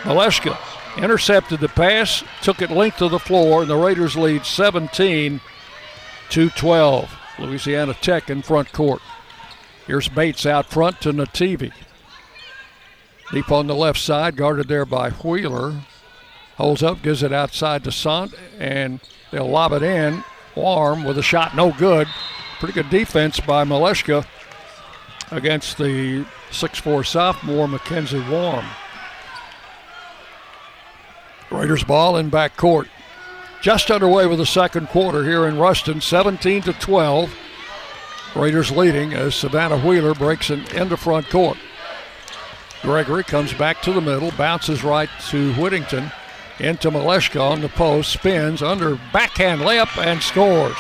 Maleshka intercepted the pass, took it length of the floor, and the Raiders lead 17 to 12. Louisiana Tech in front court. Here's Bates out front to Nativi. Deep on the left side, guarded there by Wheeler. Holds up, gives it outside to Sant, and they'll lob it in. Warm with a shot, no good. Pretty good defense by Maleshka against the 6'4 sophomore Mackenzie Warm. Raiders ball in back court. Just underway with the second quarter here in Ruston, 17 to 12. Raiders leading as Savannah Wheeler breaks in into front court. Gregory comes back to the middle, bounces right to Whittington, into Maleshka on the post, spins under backhand layup and scores.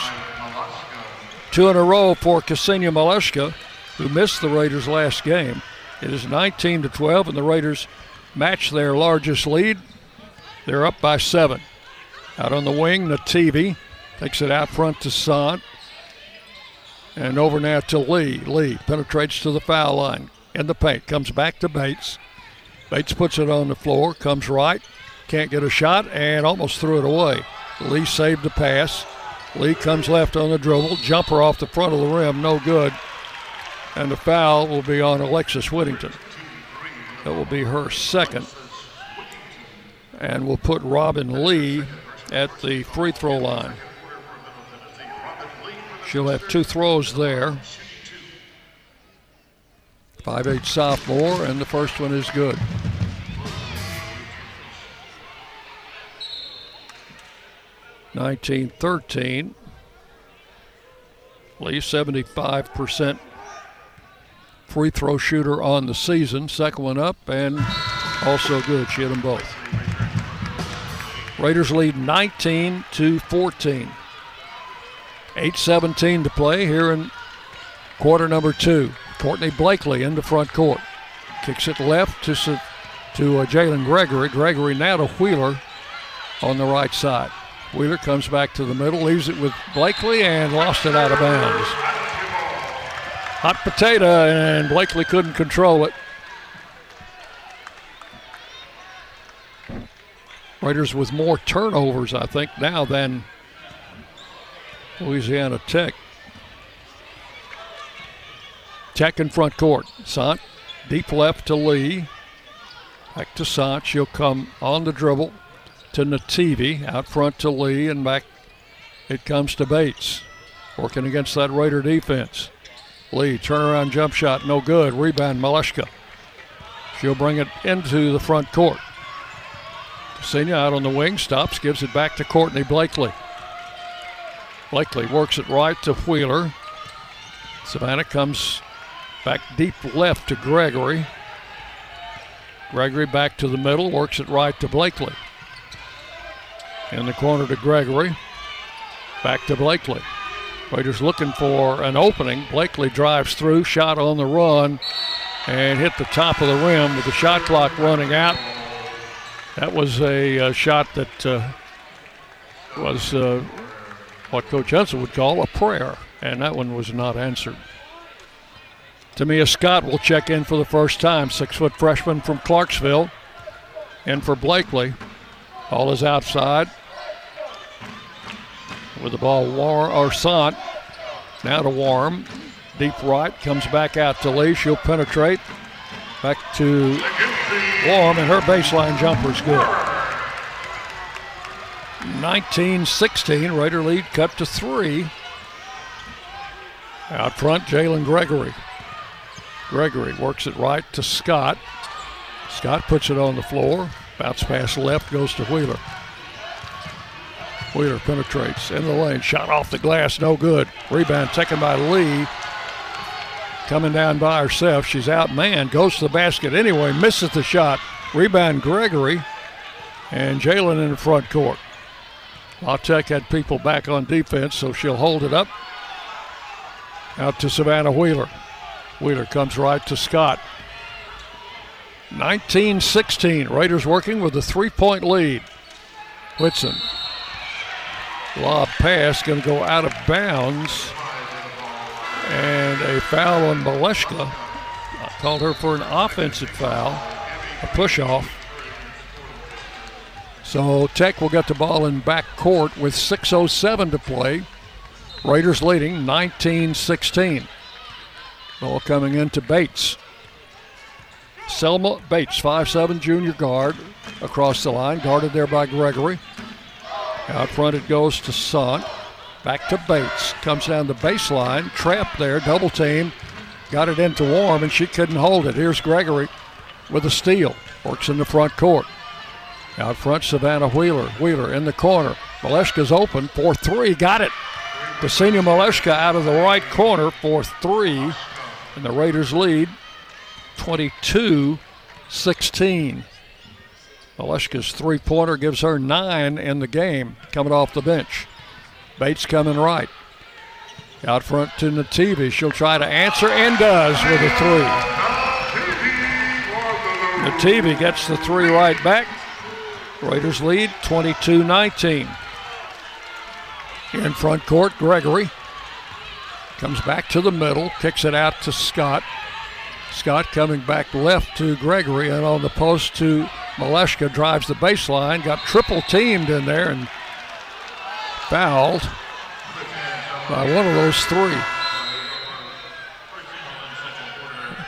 Two in a row for Ksenia Maleshka, who missed the Raiders' last game. It is 19 to 12, and the Raiders match their largest lead. They're up by seven. Out on the wing, Nativi takes it out front to Sant. And over now to Lee. Lee penetrates to the foul line in the paint. Comes back to Bates. Bates puts it on the floor, comes right, can't get a shot, and almost threw it away. Lee saved the pass. Lee comes left on the dribble. Jumper off the front of the rim, no good. And the foul will be on Alexis Whittington. That will be her second. And we'll put Robin Lee at the free throw line. She'll have two throws there. 5'8 sophomore, and the first one is good. Nineteen thirteen. Lee, 75% free throw shooter on the season. Second one up and also good. She hit them both. Raiders lead 19 to 14. 8-17 to play here in quarter number two. Courtney Blakely in the front court. Kicks it left to, to uh, Jalynn Gregory. Gregory now to Wheeler on the right side. Wheeler comes back to the middle, leaves it with Blakely, and lost it out of bounds. Hot potato, and Blakely couldn't control it. Raiders with more turnovers, I think, now than Louisiana Tech. Tech in front court. Sant deep left to Lee. Back to Sant. She'll come on the dribble to Nativi. Out front to Lee and back It comes to Bates, working against that Raider defense. Lee, turnaround jump shot, no good. Rebound, Maleshka. She'll bring it into the front court. Senior out on the wing, stops, gives it back to Courtney Blakely. Blakely works it right to Wheeler. Savannah comes back deep left to Gregory. Gregory back to the middle, works it right to Blakely. In the corner to Gregory. Back to Blakely. Raiders looking for an opening. Blakely drives through, shot on the run, and hit the top of the rim with the shot clock running out. That was a, a shot that uh, was uh, what Coach Hudson would call a prayer, and that one was not answered. Tamia Scott will check in for the first time, six foot freshman from Clarksville. And for Blakely, all is outside. With the ball, War or. Now to Warm. Deep right, comes back out to Lee. She'll penetrate. Back to Warm, and her baseline jumper is good. 19 16, Raider lead cut to three. Out front, Jalynn Gregory. Gregory works it right to Scott. Scott puts it on the floor. Bounce pass left goes to Wheeler. Wheeler penetrates in the lane. Shot off the glass, no good. Rebound taken by Lee. Coming down by herself. She's out man. Goes to the basket anyway. Misses the shot. Rebound Gregory. And Jalynn in the front court. La Tech had people back on defense, so she'll hold it up. Out to Savannah Wheeler. Wheeler comes right to Scott. 19 16. Raiders working with a three point lead. Whitson. Lob pass going to go out of bounds. And a foul on Maleshka. I called her for an offensive foul, a push off. So Tech will get the ball in back court with 6.07 to play. Raiders leading 19 16. Ball coming into Bates. Selma Bates, 5'7 junior guard, across the line, guarded there by Gregory. Out front it goes to Sant. Back to Bates. Comes down the baseline. Trapped there, double team. Got it into Warm, and she couldn't hold it. Here's Gregory with a steal. Works in the front court. Out front, Savannah Wheeler. Wheeler in the corner. Maleshka's open for three. Got it. The senior Maleshka out of the right corner for three. And the Raiders lead 22 16. Maleshka's three pointer gives her nine in the game coming off the bench. Bates coming right. Out front to Nativi. She'll try to answer and does with a three. Nativi gets the three right back. Raiders lead 22 19. In front court, Gregory comes back to the middle, kicks it out to Scott. Scott coming back left to Gregory and on the post to Maleshka drives the baseline, got triple teamed in there and fouled by one of those three.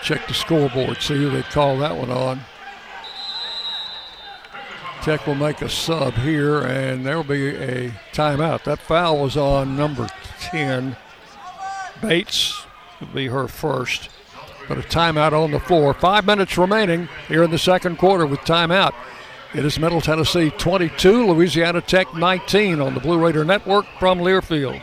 Check the scoreboard, see who they call that one on. Tech will make a sub here, and there will be a timeout. That foul was on number 10. Bates will be her first. But a timeout on the floor. Five minutes remaining here in the second quarter with timeout. It is Middle Tennessee 22, Louisiana Tech 19 on the Blue Raider Network from Learfield.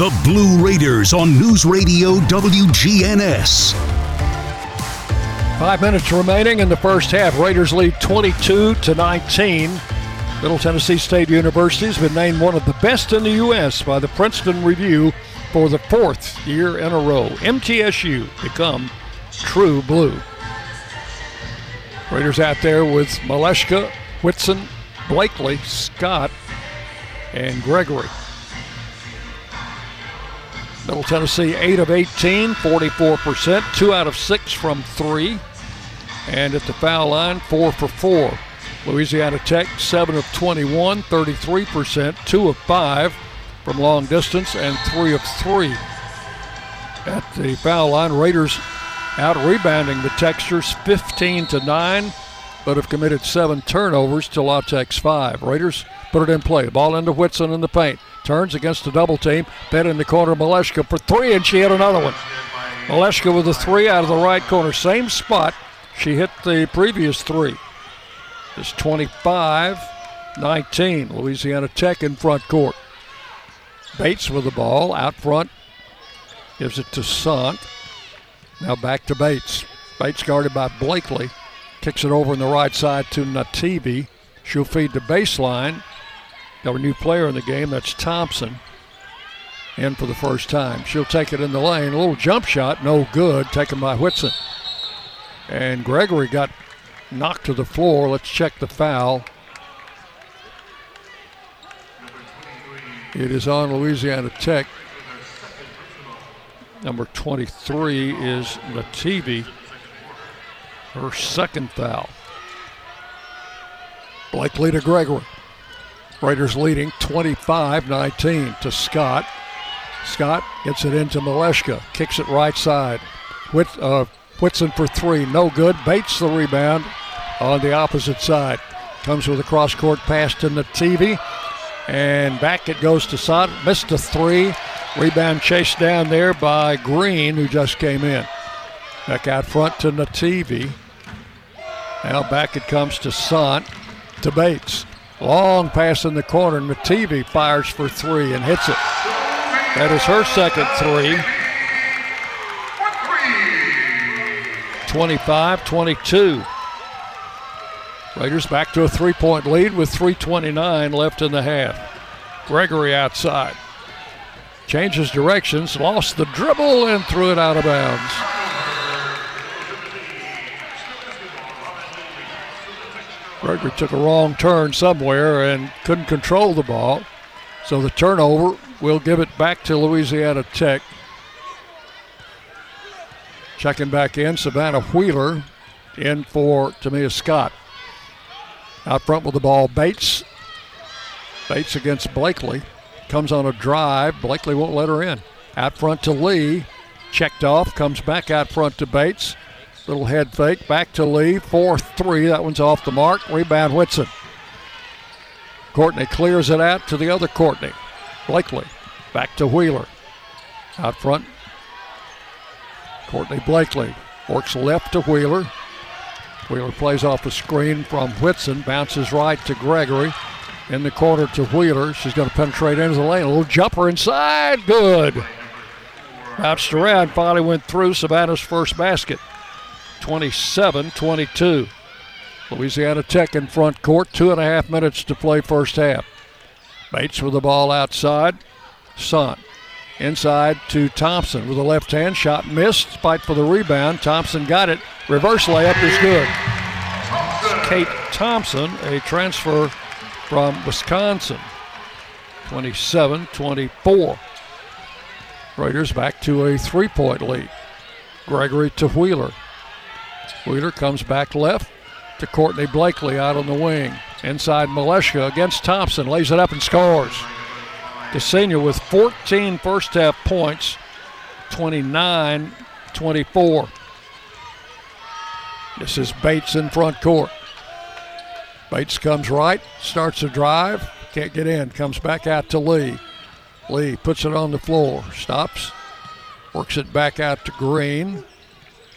The Blue Raiders on News Radio WGNS. Five minutes remaining in the first half. Raiders lead 22 to 19. Middle Tennessee State University has been named one of the best in the U.S. by the Princeton Review for the fourth year in a row. MTSU become true blue. Raiders out there with Maleshka, Whitson, Blakely, Scott, and Gregory. Middle Tennessee, 8 of 18, 44%, 2 out of 6 from 3. And at the foul line, 4 for 4. Louisiana Tech, 7 of 21, 33%, 2 of 5 from long distance, and 3 of 3 at the foul line. Raiders out rebounding the Techsters 15 to 9, but have committed 7 turnovers to La Tech's 5. Raiders put it in play. Ball into Whitson in the paint. Turns against the double team. Bet in the corner, Maleshka for three, and she hit another one. Maleshka with a three out of the right corner. Same spot she hit the previous three. It's 25 19. Louisiana Tech in front court. Bates with the ball out front. Gives it to Sant. Now back to Bates. Bates guarded by Blakely. Kicks it over on the right side to Nativi. She'll feed the baseline. Got a new player in the game. That's Thompson. And for the first time. She'll take it in the lane. A little jump shot, no good. Taken by Whitson. And Gregory got knocked to the floor. Let's check the foul. It is on Louisiana Tech. Number 23 is Nativi. Her second foul. Blakely to Gregory. Raiders leading 25 19 to Scott. Scott gets it into Maleshka, kicks it right side. Whit, uh, Whitson for three, no good. Bates the rebound on the opposite side. Comes with a cross court pass to Nativi. And back it goes to Sod. Missed a three. Rebound chased down there by Green, who just came in. Back out front to Nativi. Now back it comes to Sant, to Bates. Long pass in the corner. Nativi fires for three and hits it. That is her second three. 25 22. Raiders back to a three point lead with 3.29 left in the half. Gregory outside. Changes directions, lost the dribble, and threw it out of bounds. Gregory took a wrong turn somewhere and couldn't control the ball. So the turnover will give it back to Louisiana Tech. Checking back in, Savannah Wheeler in for Tamia Scott. Out front with the ball, Bates. Bates against Blakely. Comes on a drive. Blakely won't let her in. Out front to Lee. Checked off. Comes back out front to Bates. Little head fake. Back to Lee. 4 3. That one's off the mark. Rebound Whitson. Courtney clears it out to the other Courtney. Blakely. Back to Wheeler. Out front. Courtney Blakely works left to Wheeler. Wheeler plays off a screen from Whitson, bounces right to Gregory. In the corner to Wheeler. She's going to penetrate into the lane. A little jumper inside. Good. Bounced around, finally went through Savannah's first basket. 27 22. Louisiana Tech in front court. Two and a half minutes to play first half. Bates with the ball outside. Sant Inside to Thompson with a left hand shot missed. Fight for the rebound. Thompson got it. Reverse layup is good. Kate Thompson, a transfer from Wisconsin. 27 24. Raiders back to a three point lead. Gregory to Wheeler. Wheeler comes back left to Courtney Blakely out on the wing. Inside Maleshka against Thompson, lays it up and scores. Ksenia with 14 first half points, 29 24. This is Bates in front court. Bates comes right, starts a drive, can't get in, comes back out to Lee. Lee puts it on the floor, stops, works it back out to Green.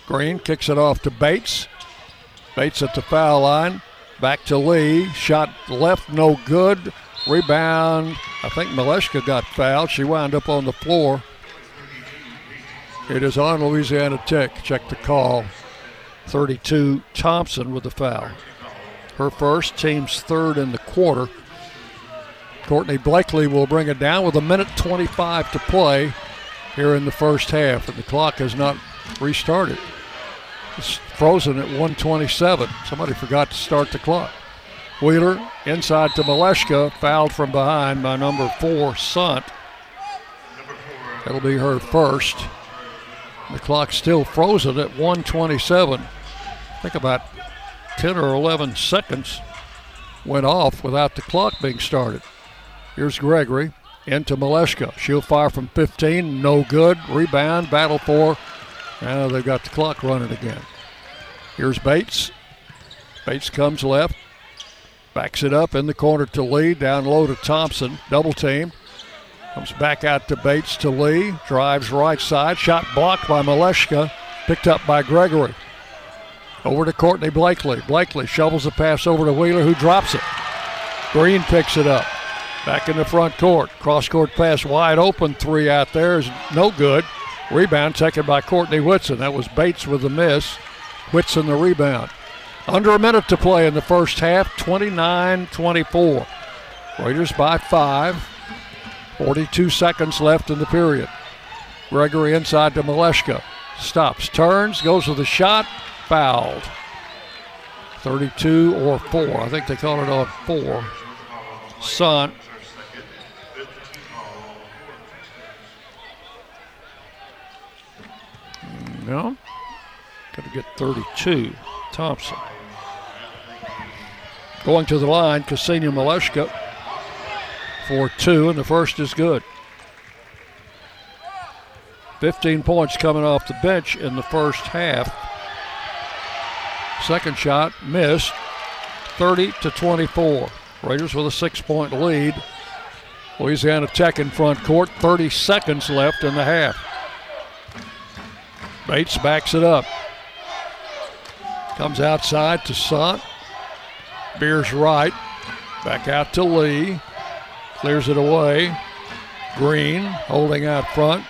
Green kicks it off to Bates. Bates at the foul line. Back to Lee. Shot left, no good. Rebound. I think Maleshka got fouled. She wound up on the floor. It is on Louisiana Tech. Check the call. 32 Thompson with the foul. Her first, team's third in the quarter. Courtney Blakely will bring it down with a minute 25 to play here in the first half, and the clock has not restarted. It's frozen at 127. Somebody forgot to start the clock. Wheeler inside to Maleshka, fouled from behind by number four, Sant. That'll be her first. The clock's still frozen at 127. I think about 10 or 11 seconds went off without the clock being started. Here's Gregory into Maleshka. She'll fire from 15, no good. Rebound, battle for. Now they've got the clock running again. Here's Bates. Bates comes left, backs it up in the corner to Lee, down low to Thompson, double team. Comes back out to Bates to Lee, drives right side, shot blocked by Maleshka, picked up by Gregory. Over to Courtney Blakely. Blakely shovels the pass over to Wheeler, who drops it. Green picks it up. Back in the front court. Cross court pass wide open. Three out there is no good. Rebound taken by Courtney Whitson. That was Bates with the miss. Whitson the rebound. Under a minute to play in the first half, 29 24. Raiders by five. 42 seconds left in the period. Gregory inside to Maleshka. Stops, turns, goes with the shot, fouled. 32 or 4. I think they called it on 4. Sant. No. Got to get 32. Thompson. Going to the line, Ksenia Maleshka for two, and the first is good. 15 points coming off the bench in the first half. Second shot missed, 30 to 24. Raiders with a six point lead. Louisiana Tech in front court, 30 seconds left in the half. Bates backs it up. Comes outside to Sant. Beers right. Back out to Lee. Clears it away. Green holding out front.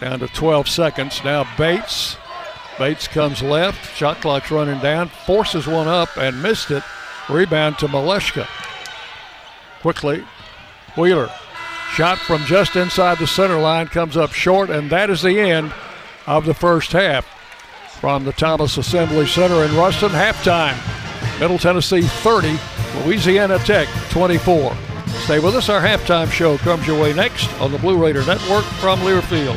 Down to 12 seconds. Now Bates. Bates comes left. Shot clock's running down. Forces one up and missed it. Rebound to Maleshka. Quickly. Wheeler. Shot from just inside the center line comes up short, and that is the end of the first half. From the Thomas Assembly Center in Ruston, halftime. Middle Tennessee 30, Louisiana Tech 24. Stay with us. Our halftime show comes your way next on the Blue Raider Network from Learfield.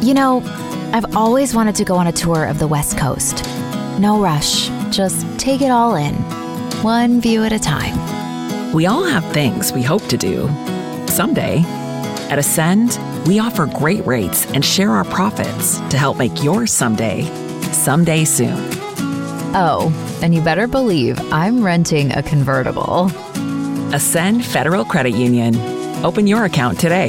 You know, I've always wanted to go on a tour of the West Coast. No rush, just take it all in, one view at a time. We all have things we hope to do someday. At Ascend, we offer great rates and share our profits to help make your someday, someday soon. Oh, and you better believe I'm renting a convertible. Ascend Federal Credit Union. Open your account today.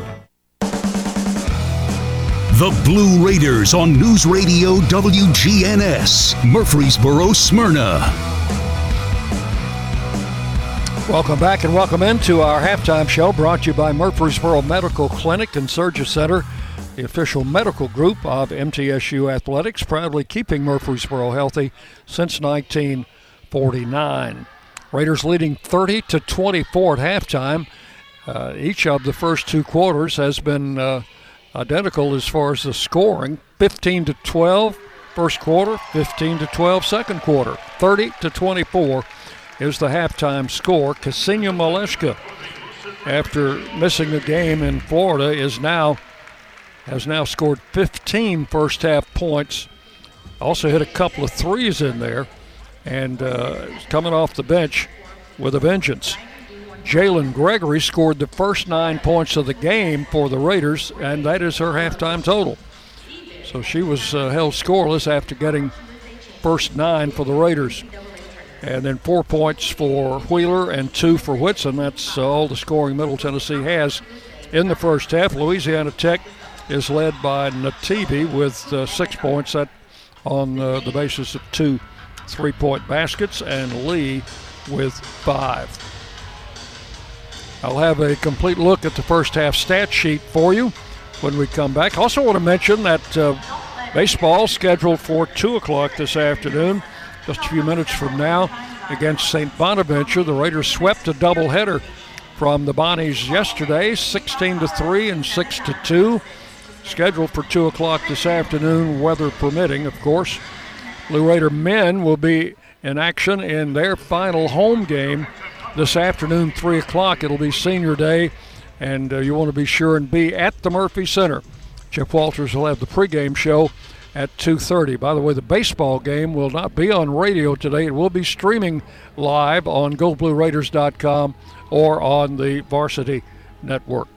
The Blue Raiders on News Radio WGNS, Murfreesboro, Smyrna. Welcome back and welcome into our halftime show brought to you by Murfreesboro Medical Clinic and Surgery Center, the official medical group of MTSU Athletics, proudly keeping Murfreesboro healthy since 1949. Raiders leading 30 to 24 at halftime. Uh, each of the first two quarters has been uh, identical as far as the scoring. 15 to 12 first quarter. 15 to 12 second quarter. 30 to 24 is the halftime score. Ksenia Maleshka after missing a game in Florida is now has now scored 15 first half points. Also hit a couple of threes in there and uh, coming off the bench with a vengeance Jalynn Gregory scored the first nine points of the game for the Raiders, and that is her halftime total. So she was uh, held scoreless after getting first nine for the Raiders. And then four points for Wheeler and two for Whitson. That's uh, all the scoring Middle Tennessee has in the first half. Louisiana Tech is led by Nativi with uh, six points on uh, the basis of two three point baskets, and Lee with five. I'll have a complete look at the first half stat sheet for you when we come back. Also, want to mention that uh, baseball scheduled for 2 o'clock this afternoon, just a few minutes from now, against St. Bonaventure. The Raiders swept a doubleheader from the Bonnies yesterday, 16 to 3 and 6 to 2. Scheduled for 2 o'clock this afternoon, weather permitting, of course. Blue Raider men will be in action in their final home game this afternoon, 3 o'clock. It'll be senior day, and uh, you want to be sure and be at the Murphy Center. Jeff Walters will have the pregame show at 2.30. By the way, the baseball game will not be on radio today. It will be streaming live on GoBlueRaiders.com or on the Varsity Network.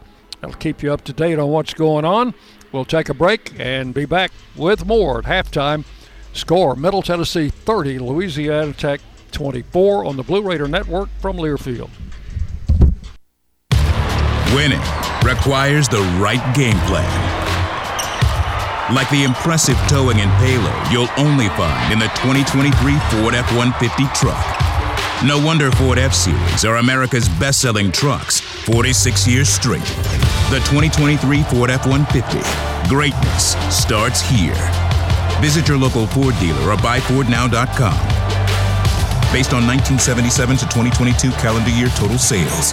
I'll keep you up to date on what's going on. We'll take a break and be back with more at halftime. Score Middle Tennessee 30, Louisiana Tech 24 on the Blue Raider Network from Learfield. Winning requires the right game plan. Like the impressive towing and payload you'll only find in the 2023 Ford F 150 truck. No wonder Ford F Series are America's best selling trucks 46 years straight. The 2023 Ford F 150. Greatness starts here. Visit your local Ford dealer or buyfordnow.com. Based on 1977 to 2022 calendar year total sales.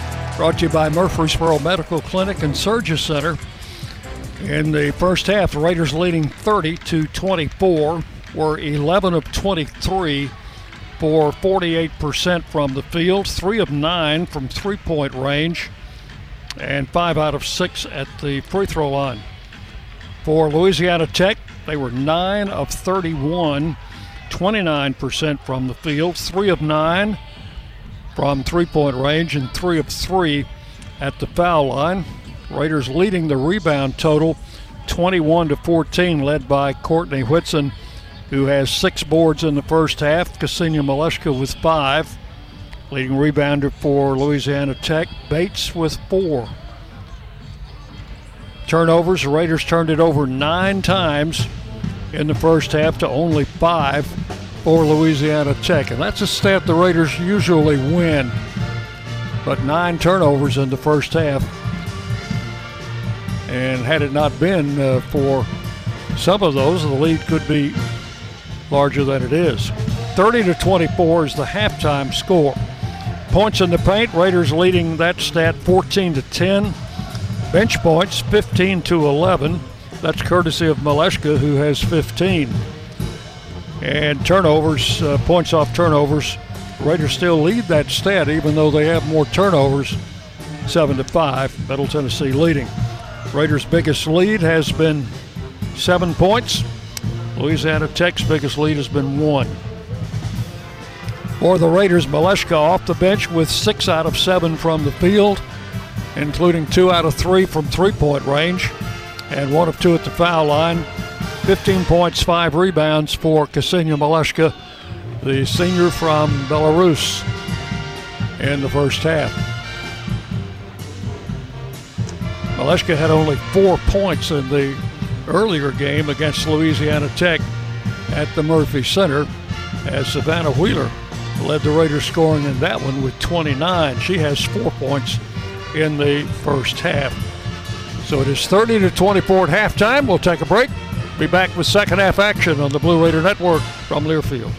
Brought to you by Murfreesboro Medical Clinic and Surgery Center. In the first half, the Raiders leading 30 to 24 were 11 of 23 for 48% from the field, 3 of 9 from three point range, and 5 out of 6 at the free throw line. For Louisiana Tech, they were 9 of 31, 29% from the field, 3 of 9 from three point range and three of three at the foul line. Raiders leading the rebound total 21 to 14, led by Courtney Whitson, who has six boards in the first half. Ksenia Maleshka with five. Leading rebounder for Louisiana Tech, Bates with four. Turnovers, the Raiders turned it over nine times in the first half to only five for Louisiana Tech. And that's a stat the Raiders usually win. But nine turnovers in the first half. And had it not been uh, for some of those, the lead could be larger than it is. 30 to 24 is the halftime score. Points in the paint, Raiders leading that stat 14 to 10. Bench points 15 to 11. That's courtesy of Maleshka, who has 15. And turnovers, uh, points off turnovers. Raiders still lead that stat, even though they have more turnovers, seven to five. Middle Tennessee leading. Raiders' biggest lead has been seven points. Louisiana Tech's biggest lead has been one. For the Raiders, Maleshka off the bench with six out of seven from the field, including two out of three from three point range, and one of two at the foul line. 15 points, five rebounds for Ksenia Maleshka, the senior from Belarus, in the first half. Maleshka had only four points in the earlier game against Louisiana Tech at the Murphy Center as Savannah Wheeler led the Raiders scoring in that one with 29. She has four points in the first half. So it is 30 to 24 at halftime. We'll take a break. Be back with second half action on the Blue Raider Network from Learfield.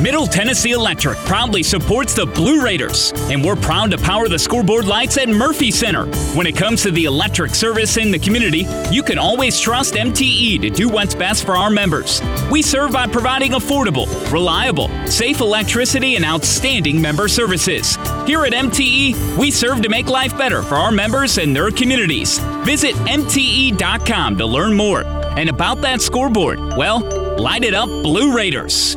Middle Tennessee Electric proudly supports the Blue Raiders, and we're proud to power the scoreboard lights at Murphy Center. When it comes to the electric service in the community, you can always trust MTE to do what's best for our members. We serve by providing affordable, reliable, safe electricity and outstanding member services. Here at MTE, we serve to make life better for our members and their communities. Visit MTE.com to learn more. And about that scoreboard, well, light it up, Blue Raiders.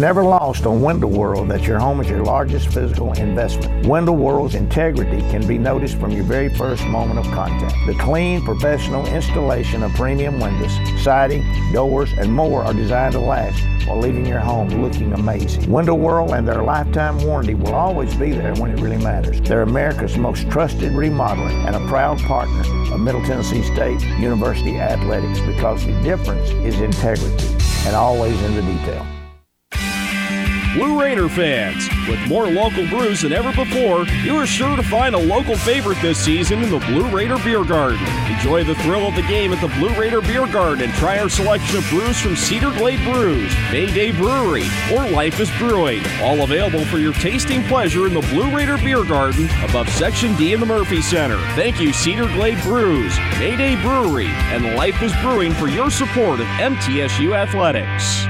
Never lost on Window World that your home is your largest physical investment. Window World's integrity can be noticed from your very first moment of contact. The clean, professional installation of premium windows, siding, doors, and more are designed to last while leaving your home looking amazing. Window World and their lifetime warranty will always be there when it really matters. They're America's most trusted remodeler and a proud partner of Middle Tennessee State University Athletics because the difference is integrity and always in the detail. Blue Raider fans, with more local brews than ever before, you are sure to find a local favorite this season in the Blue Raider Beer Garden. Enjoy the thrill of the game at the Blue Raider Beer Garden and try our selection of brews from Cedar Glade Brews, Mayday Brewery, or Life is Brewing. All available for your tasting pleasure in the Blue Raider Beer Garden above Section D in the Murphy Center. Thank you, Cedar Glade Brews, Mayday Brewery, and Life is Brewing for your support of MTSU Athletics.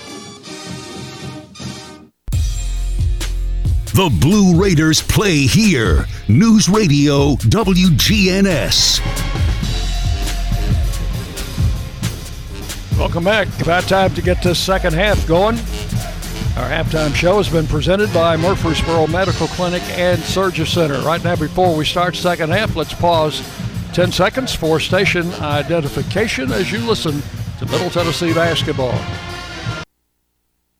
The Blue Raiders play here. News Radio WGNS. Welcome back. About time to get this second half going. Our halftime show has been presented by Murfreesboro Medical Clinic and Surgery Center. Right now, before we start second half, let's pause 10 seconds for station identification as you listen to Middle Tennessee basketball.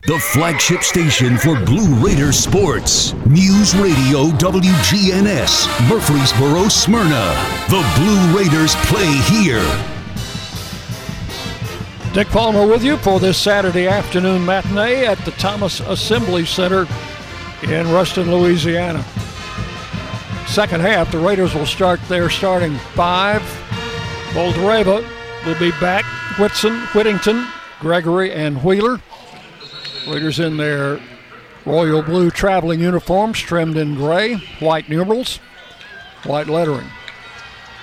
The flagship station for Blue Raider sports. News Radio WGNS, Murfreesboro, Smyrna. The Blue Raiders play here. Dick Palmer with you for this Saturday afternoon matinee at the Thomas Assembly Center in Ruston, Louisiana. Second half, the Raiders will start their starting five. Boldyreva will be back. Whitson, Whittington, Gregory, and Wheeler. Raiders in their royal blue traveling uniforms trimmed in gray, white numerals, white lettering.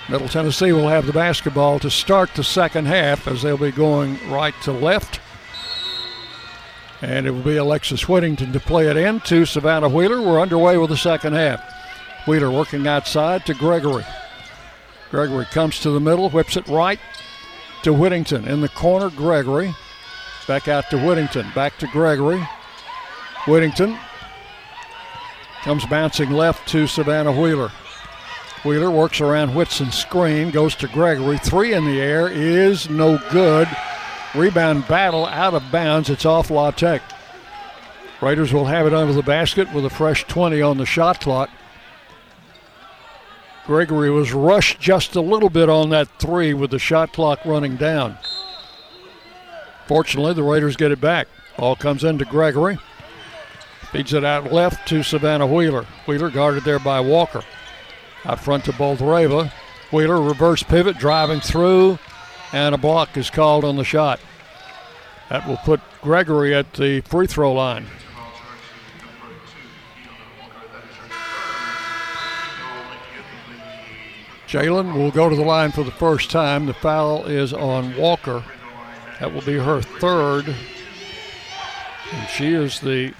Middle Tennessee will have the basketball to start the second half as they'll be going right to left. And it will be Alexis Whittington to play it in to Savannah Wheeler. We're underway with the second half. Wheeler working outside to Gregory. Gregory comes to the middle, whips it right to Whittington. In the corner, Gregory. Back out to Whittington. Back to Gregory. Whittington comes bouncing left to Savannah Wheeler. Wheeler works around Whitson's screen, goes to Gregory. Three in the air is no good. Rebound battle out of bounds. It's off La Tech. Raiders will have it under the basket with a fresh 20 on the shot clock. Gregory was rushed just a little bit on that three with the shot clock running down. Fortunately, the Raiders get it back. All comes into Gregory. Feeds it out left to Savannah Wheeler. Wheeler guarded there by Walker. Out front to Boldyreva. Wheeler reverse pivot, driving through, and a block is called on the shot. That will put Gregory at the free throw line. Jalynn will go to the line for the first time. The foul is on Walker. That will be her third. And she is the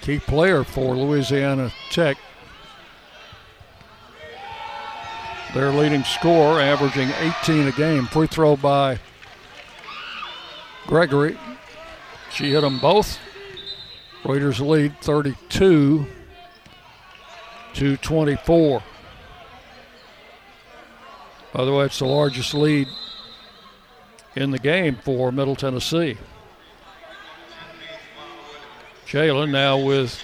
key player for Louisiana Tech. Their leading scorer, averaging 18 a game. Free throw by Gregory. She hit them both. Raiders lead 32 to 24. By the way, it's the largest lead in the game for Middle Tennessee. Jalynn now with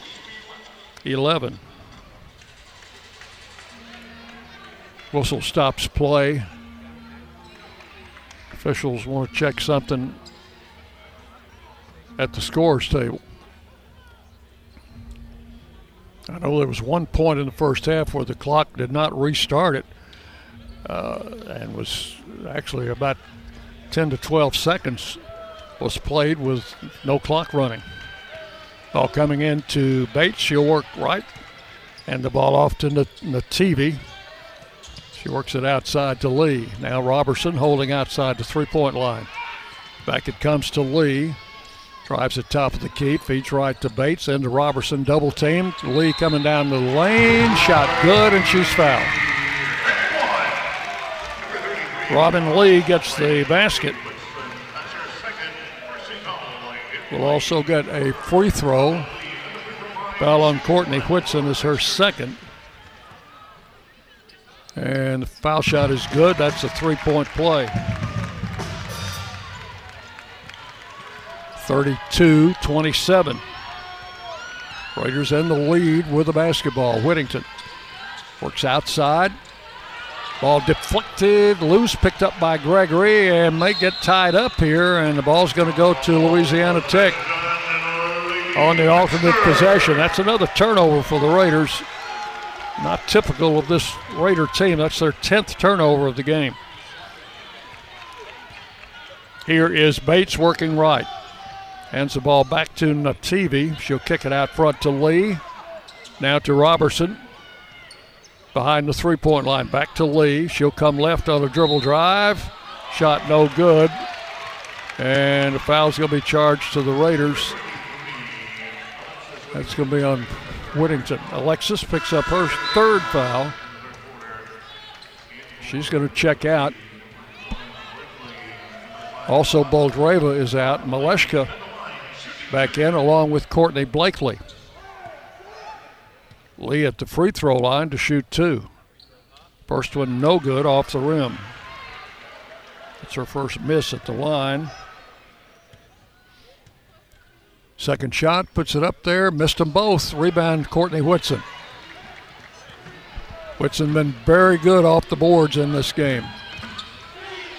11. Whistle stops play. Officials want to check something at the scores table. I know there was one point in the first half where the clock did not restart it uh, and was actually about 10 to 12 seconds was played with no clock running. Ball coming into Bates. She'll work right. And the ball off to Nativi. She works it outside to Lee. Now Robertson holding outside the three point line. Back it comes to Lee. Drives at top of the key, feeds right to Bates, into Robertson, double team. Lee coming down the lane, shot good, and she's fouled. Robin Lee gets the basket. We'll also get a free throw. Foul on Courtney Whitson is her second. And the foul shot is good. That's a three point play. 32 27. Raiders in the lead with the basketball. Whittington works outside. Ball deflected, loose, picked up by Gregory, and may get tied up here, and the ball's going to go to Louisiana Tech on the alternate possession. That's another turnover for the Raiders. Not typical of this Raider team. That's their 10th turnover of the game. Here is Bates working right. Hands the ball back to Nativi. She'll kick it out front to Lee. Now to Robertson. Behind the three point line. Back to Lee. She'll come left on a dribble drive. Shot no good. And the foul's going to be charged to the Raiders. That's going to be on Whittington. Alexis picks up her third foul. She's going to check out. Also, Boldyreva is out. Malashka back in along with Courtney Blakely. Lee at the free throw line to shoot two. First one no good off the rim. It's her first miss at the line. Second shot, puts it up there, missed them both. Rebound, Courtney Whitson. Whitson been very good off the boards in this game.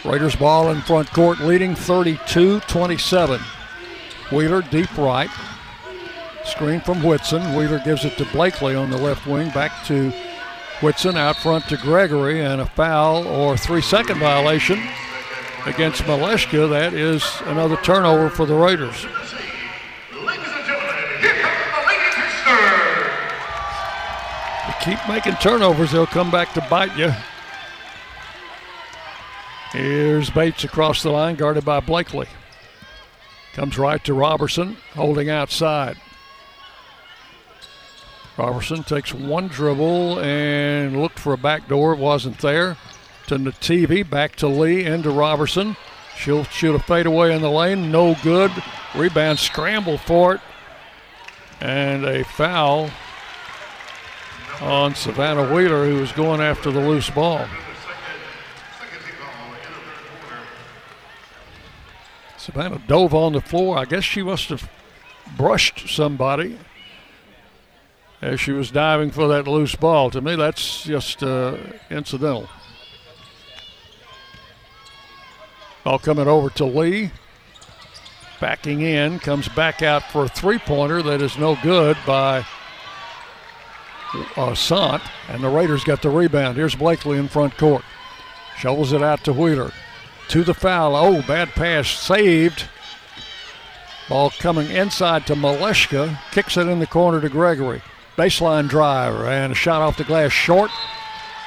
Raiders ball in front court, leading 32 27. Wheeler deep right. Screen from Whitson. Wheeler gives it to Blakely on the left wing. Back to Whitson out front to Gregory, and a foul or three second violation against Malashka. That is another turnover for the Raiders. Keep making turnovers, they'll come back to bite you. Here's Bates across the line, guarded by Blakely. Comes right to Robertson, holding outside. Robertson takes one dribble and looked for a back door. It wasn't there. To Nativi, back to Lee, into Robertson. She'll shoot a fadeaway in the lane. No good. Rebound, scramble for it. And a foul on Savannah Wheeler, who was going after the loose ball. Savannah dove on the floor. I guess she must have brushed somebody as she was diving for that loose ball. To me, that's just uh, incidental. Ball coming over to Lee. Backing in, comes back out for a three pointer that is no good by uh, Sant, and the Raiders got the rebound. Here's Blakely in front court. Shovels it out to Wheeler. To the foul. Oh, bad pass saved. Ball coming inside to Malashka. Kicks it in the corner to Gregory. Baseline drive and a shot off the glass short.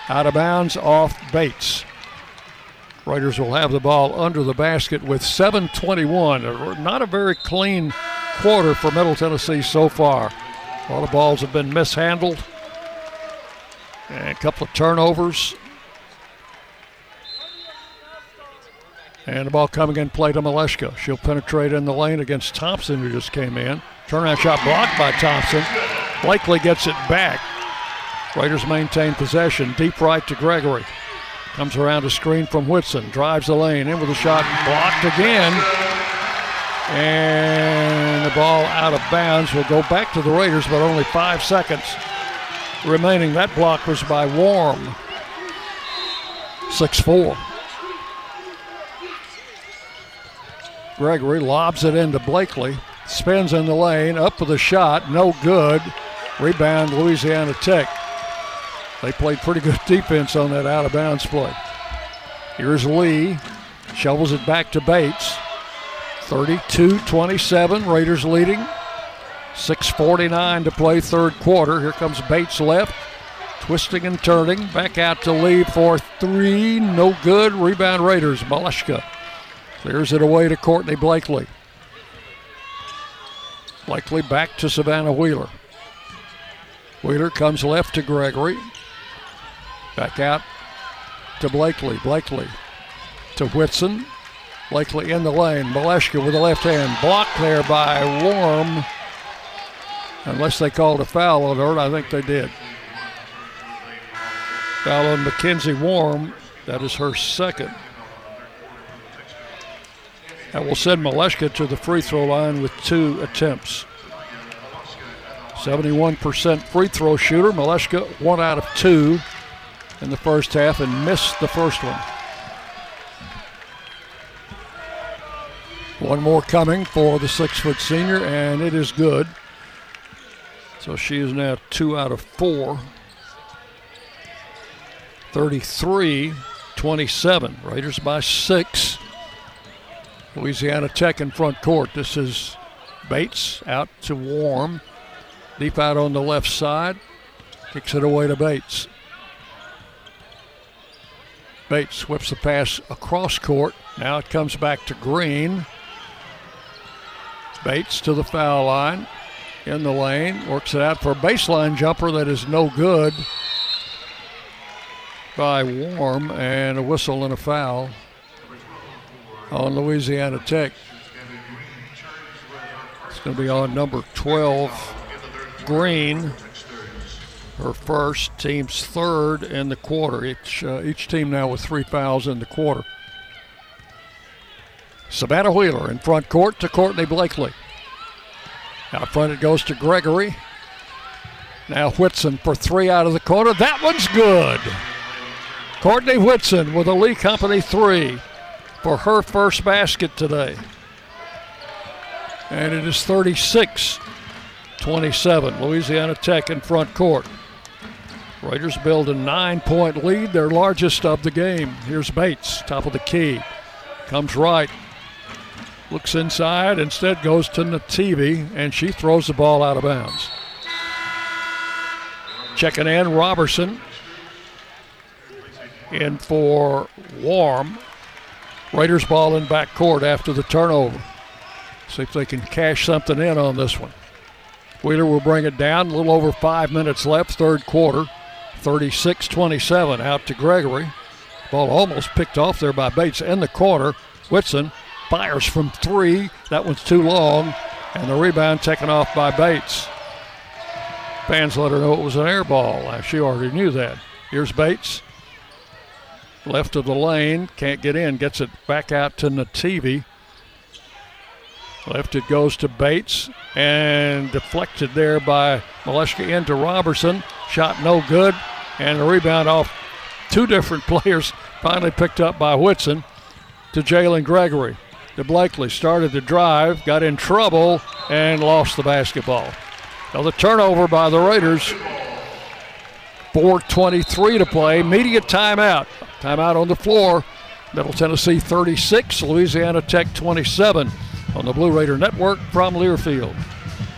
Out of bounds off Bates. Raiders will have the ball under the basket with 7.21. Not a very clean quarter for Middle Tennessee so far. A lot of balls have been mishandled. And a couple of turnovers. And the ball coming in play to Malashka. She'll penetrate in the lane against Thompson, who just came in. Turnaround shot blocked by Thompson. Blakely gets it back. Raiders maintain possession. Deep right to Gregory. Comes around a screen from Whitson. Drives the lane. In with a shot. Blocked again. And the ball out of bounds will go back to the Raiders, but only five seconds remaining. That block was by Warm. 6 4. Gregory lobs it into Blakely. Spins in the lane. Up with a shot. No good. Rebound, Louisiana Tech. They played pretty good defense on that out of bounds play. Here's Lee. Shovels it back to Bates. 32 27. Raiders leading. 6.49 to play third quarter. Here comes Bates left. Twisting and turning. Back out to Lee for three. No good. Rebound Raiders. Malashka clears it away to Courtney Blakely. Blakely back to Savannah Wheeler. Wheeler comes left to Gregory. Back out to Blakely. Blakely to Whitson. Blakely in the lane. Malashka with the left hand. Blocked there by Warm. Unless they called a foul on her, I think they did. Foul on Mackenzie Warm. That is her second. That will send Malashka to the free throw line with two attempts. 71% free throw shooter. Malashka, one out of two in the first half and missed the first one. One more coming for the six foot senior, and it is good. So she is now two out of four. 33 27. Raiders by six. Louisiana Tech in front court. This is Bates out to Warm. Deep out on the left side. Kicks it away to Bates. Bates whips the pass across court. Now it comes back to Green. Bates to the foul line. In the lane. Works it out for a baseline jumper that is no good by Warm. And a whistle and a foul on Louisiana Tech. It's going to be on number 12, Green. Her first, team's third in the quarter. Each, uh, each team now with three fouls in the quarter. Savannah Wheeler in front court to Courtney Blakely. Out front it goes to Gregory. Now Whitson for three out of the corner. That one's good. Courtney Whitson with a Lee Company three for her first basket today. And it is 36 27. Louisiana Tech in front court. Raiders build a nine point lead, their largest of the game. Here's Bates, top of the key. Comes right. Looks inside, instead goes to Nativi, and she throws the ball out of bounds. Checking in, Robertson. In for Warm. Raiders ball in back court after the turnover. See if they can cash something in on this one. Wheeler will bring it down. A little over five minutes left, third quarter. 36 27 out to Gregory. Ball almost picked off there by Bates in the corner. Whitson fires from three. That one's too long. And the rebound taken off by Bates. Fans let her know it was an air ball. She already knew that. Here's Bates. Left of the lane. Can't get in. Gets it back out to Nativi. Left it goes to Bates and deflected there by Malashka into Robertson. Shot no good. And the rebound off two different (laughs) players finally picked up by Whitson to Jalynn Gregory. To Blakely started to drive, got in trouble, and lost the basketball. Now the turnover by the Raiders. 4.23 to play. Media timeout. Timeout on the floor. Middle Tennessee 36, Louisiana Tech 27 on the Blue Raider Network from Learfield.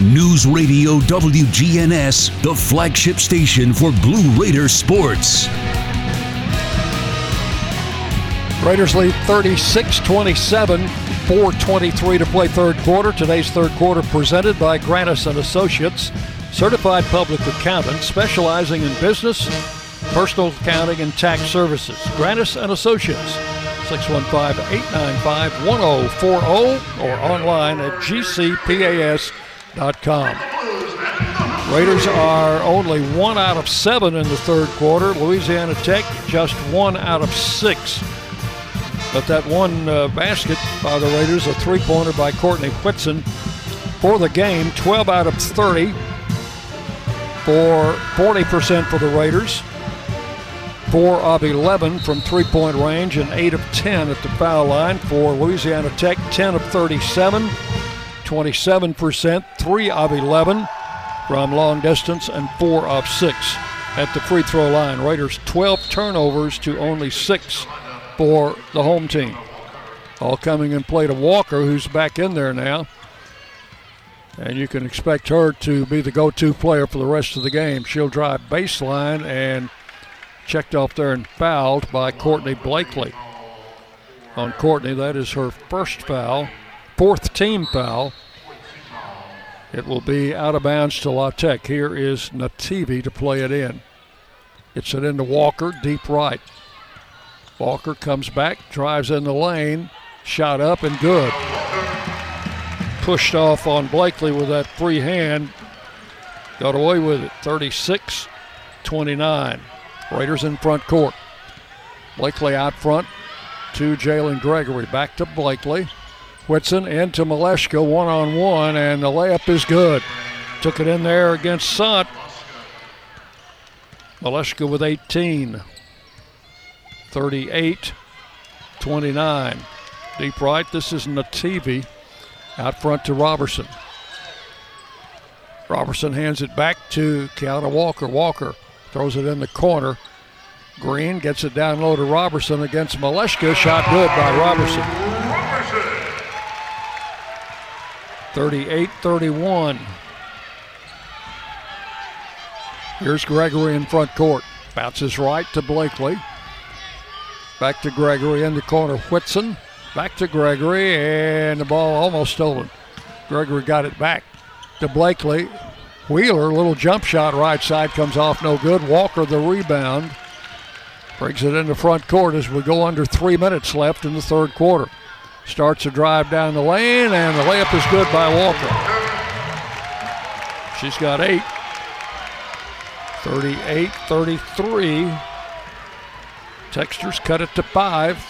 News Radio WGNS, the flagship station for Blue Raider sports. Raiders lead 36 27, 423 to play third quarter. Today's third quarter presented by Granis and Associates, certified public accountants specializing in business, personal accounting, and tax services. Granis and Associates, 615-895-1040 or online at gcpas.com. Raiders are only one out of seven in the third quarter. Louisiana Tech just one out of six. But that one uh, basket by the Raiders, a three pointer by Courtney Whitson for the game, 12 out of 30 for 40% for the Raiders. 4 of 11 from three point range and 8 of 10 at the foul line for Louisiana Tech, 10 of 37, 27%, 3 of 11 from long distance, and 4 of 6 at the free throw line. Raiders 12 turnovers to only 6 for the home team. All coming in play to Walker, who's back in there now. And you can expect her to be the go to player for the rest of the game. She'll drive baseline and checked off there and fouled by Courtney Blakely. On Courtney, that is her first foul, fourth team foul. It will be out of bounds to La Tech. Here is Nativi to play it in. It's it into Walker, deep right. Walker comes back, drives in the lane, shot up and good. Pushed off on Blakely with that free hand. Got away with it. 36 29. Raiders in front court. Blakely out front to Jalynn Gregory. Back to Blakely. Whitson into Malashka one on one, and the layup is good. Took it in there against Sant. Malashka with 18. 38 29. Deep right, this is Nativi out front to Robertson. Robertson hands it back to Keiunna Walker. Walker throws it in the corner. Green gets it down low to Robertson against Malashka. Shot good by Robertson. 38 31. Here's Gregory in front court. Bounces right to Blakely. Back to Gregory in the corner. Whitson. Back to Gregory, and the ball almost stolen. Gregory got it back to Blakely. Wheeler, little jump shot right side comes off no good. Walker the rebound. Brings it into front court as we go under three minutes left in the third quarter. Starts a drive down the lane, and the layup is good by Walker. She's got eight. 38 33. Techsters cut it to five.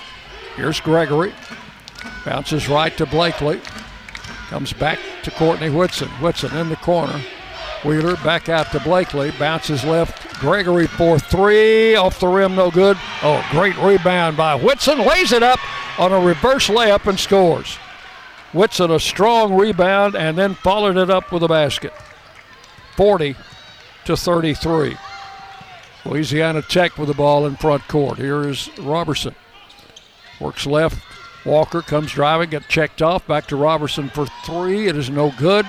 Here's Gregory. Bounces right to Blakely. Comes back to Courtney Whitson. Whitson in the corner. Wheeler back out to Blakely. Bounces left. Gregory for three. Off the rim, no good. Oh, great rebound by Whitson. Lays it up on a reverse layup and scores. Whitson a strong rebound and then followed it up with a basket. 40 to 33. Louisiana Tech with the ball in front court. Here is Robertson. Works left. Walker comes driving, get checked off. Back to Robertson for three. It is no good.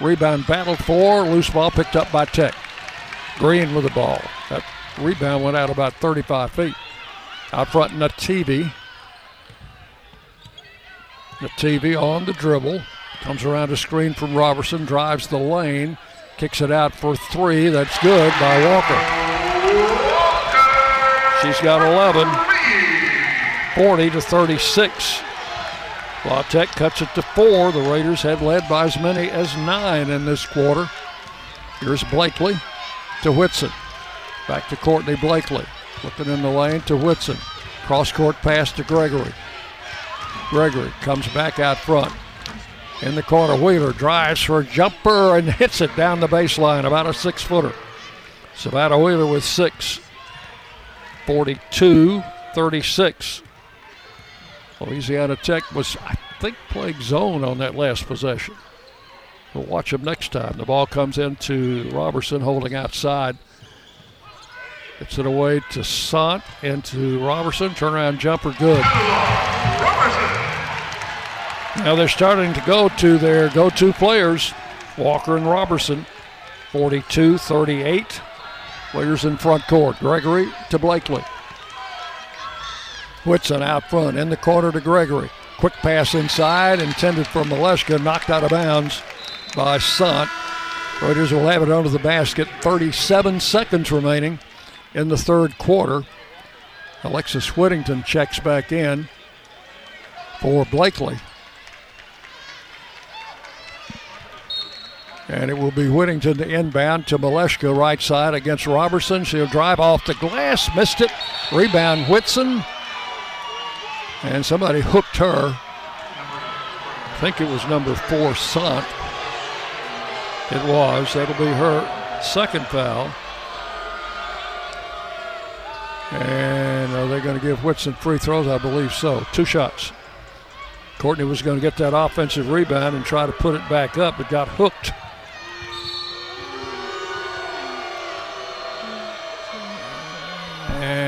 Rebound battled for. Loose ball picked up by Tech. Green with the ball. That rebound went out about 35 feet. Out front, Nativi. Nativi on the dribble. Comes around a screen from Robertson, drives the lane, kicks it out for three. That's good by Walker. She's got 11. 40 to 36. La Tech cuts it to four. The Raiders had led by as many as nine in this quarter. Here's Blakely to Whitson. Back to Courtney Blakely. Looking in the lane to Whitson. Cross court pass to Gregory. Gregory comes back out front. In the corner, Wheeler drives for a jumper and hits it down the baseline, about a six footer. Savannah Wheeler with six. 42 36. Louisiana Tech was, I think, playing zone on that last possession. We'll watch them next time. The ball comes into Robertson holding outside. Gets it away to Sant into Robertson. Turnaround jumper, good. Now they're starting to go to their go to players, Walker and Robertson. 42 38. Players in front court. Gregory to Blakely. Whitson out front in the corner to Gregory. Quick pass inside, intended for Malashka, knocked out of bounds by Sant. Raiders will have it under the basket. 37 seconds remaining in the third quarter. Alexis Whittington checks back in for Blakely. And it will be Whittington to inbound to Malashka, right side against Robertson. She'll drive off the glass, missed it. Rebound Whitson. And somebody hooked her. I think it was number four, Sant. It was. That'll be her second foul. And are they going to give Whitson free throws? I believe so. Two shots. Courtney was going to get that offensive rebound and try to put it back up, but got hooked. And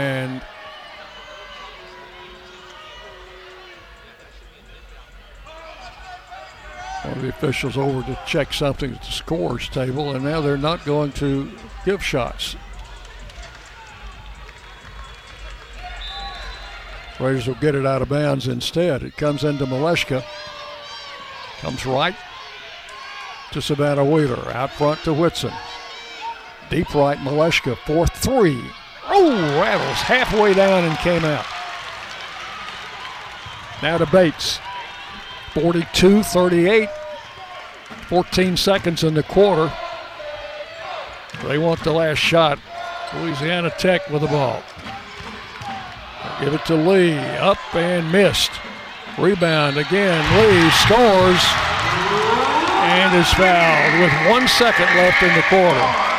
one of the officials over to check something at the scores table, and now they're not going to give shots. Raiders will get it out of bounds instead. It comes into Malashka. Comes right to Savannah Wheeler. Out front to Whitson. Deep right, Malashka for three. Oh, rattles halfway down and came out. Now to Bates. 42 38. 14 seconds in the quarter. They want the last shot. Louisiana Tech with the ball. Give it to Lee. Up and missed. Rebound again. Lee scores and is fouled with one second left in the quarter.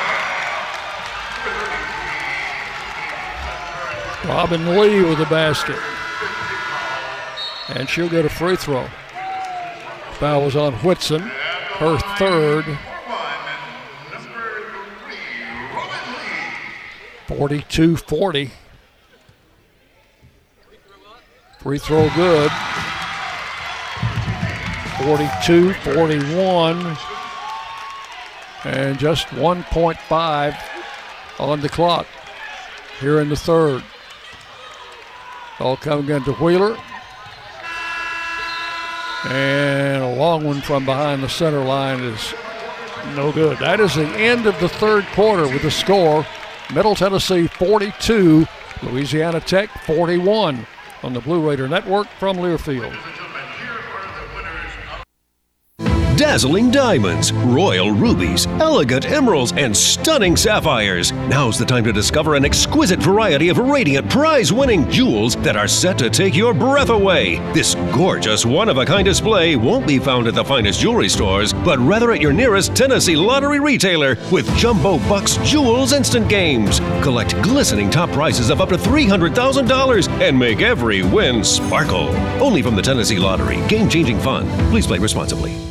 Robin Lee with the basket. And she'll get a free throw. Foul was on Whitson, her third. 42 40. Free throw good. 42 41. And just 1.5 on the clock here in the third. All coming into Wheeler. And a long one from behind the center line is no good. That is the end of the third quarter with the score Middle Tennessee 42, Louisiana Tech 41 on the Blue Raider Network from Learfield. Dazzling diamonds, royal rubies, elegant emeralds, and stunning sapphires. Now's the time to discover an exquisite variety of radiant prize winning jewels that are set to take your breath away. This gorgeous one of a kind display won't be found at the finest jewelry stores, but rather at your nearest Tennessee lottery retailer with Jumbo Bucks Jewels Instant Games. Collect glistening top prizes of up to $300,000 and make every win sparkle. Only from the Tennessee Lottery. Game changing fun. Please play responsibly.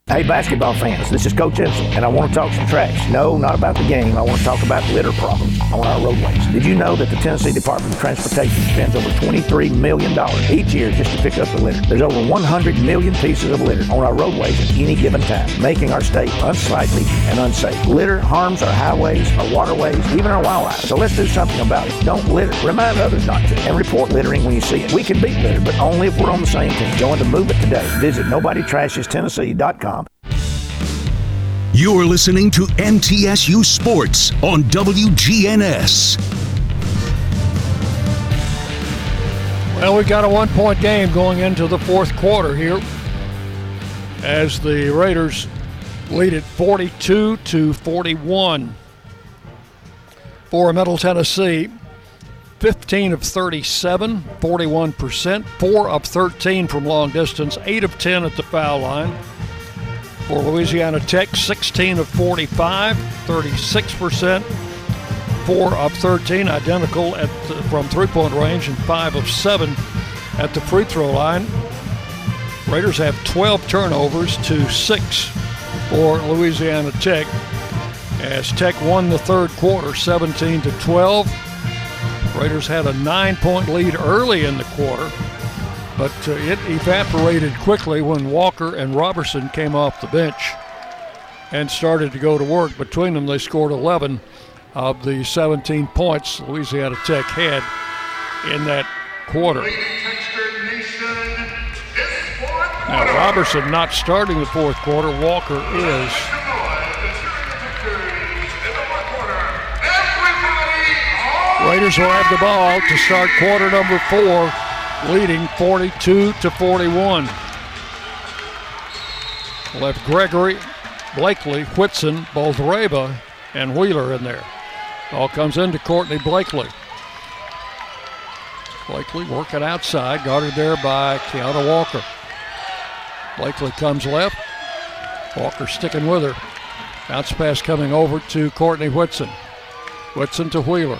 Hey, basketball fans, this is Coach Insell, and I want to talk some trash. No, not about the game. I want to talk about litter problems on our roadways. Did you know that the Tennessee Department of Transportation spends over $23 million each year just to pick up the litter? There's over 100 million pieces of litter on our roadways at any given time, making our state unsightly and unsafe. Litter harms our highways, our waterways, even our wildlife. So let's do something about it. Don't litter. Remind others not to. And report littering when you see it. We can beat litter, but only if we're on the same team. Join the movement today. Visit NobodyTrashesTennessee.com. You're listening to MTSU Sports on WGNS. Well, we've got a one point game going into the fourth quarter here as the Raiders lead it 42 to 41 for Middle Tennessee. 15 of 37, 41%, 4 of 13 from long distance, 8 of 10 at the foul line. For Louisiana Tech, 16 of 45, 36%, 4 of 13, identical at from three point range, and 5 of 7 at the free throw line. Raiders have 12 turnovers to 6 for Louisiana Tech as Tech won the third quarter 17 to 12. Raiders had a nine point lead early in the quarter but uh, it evaporated quickly when Walker and Robertson came off the bench and started to go to work. Between them, they scored 11 of the 17 points Louisiana Tech had in that quarter. Now, Robertson not starting the fourth quarter, Walker is. Raiders will have the ball to start quarter number four leading 42 to 41. Left Gregory, Blakely, Whitson, Boldyreva, and Wheeler in there. All comes into Courtney Blakely. Blakely working outside, guarded there by Keiunna Walker. Blakely comes left. Walker sticking with her. Bounce pass coming over to Courtney Whitson. Whitson to Wheeler.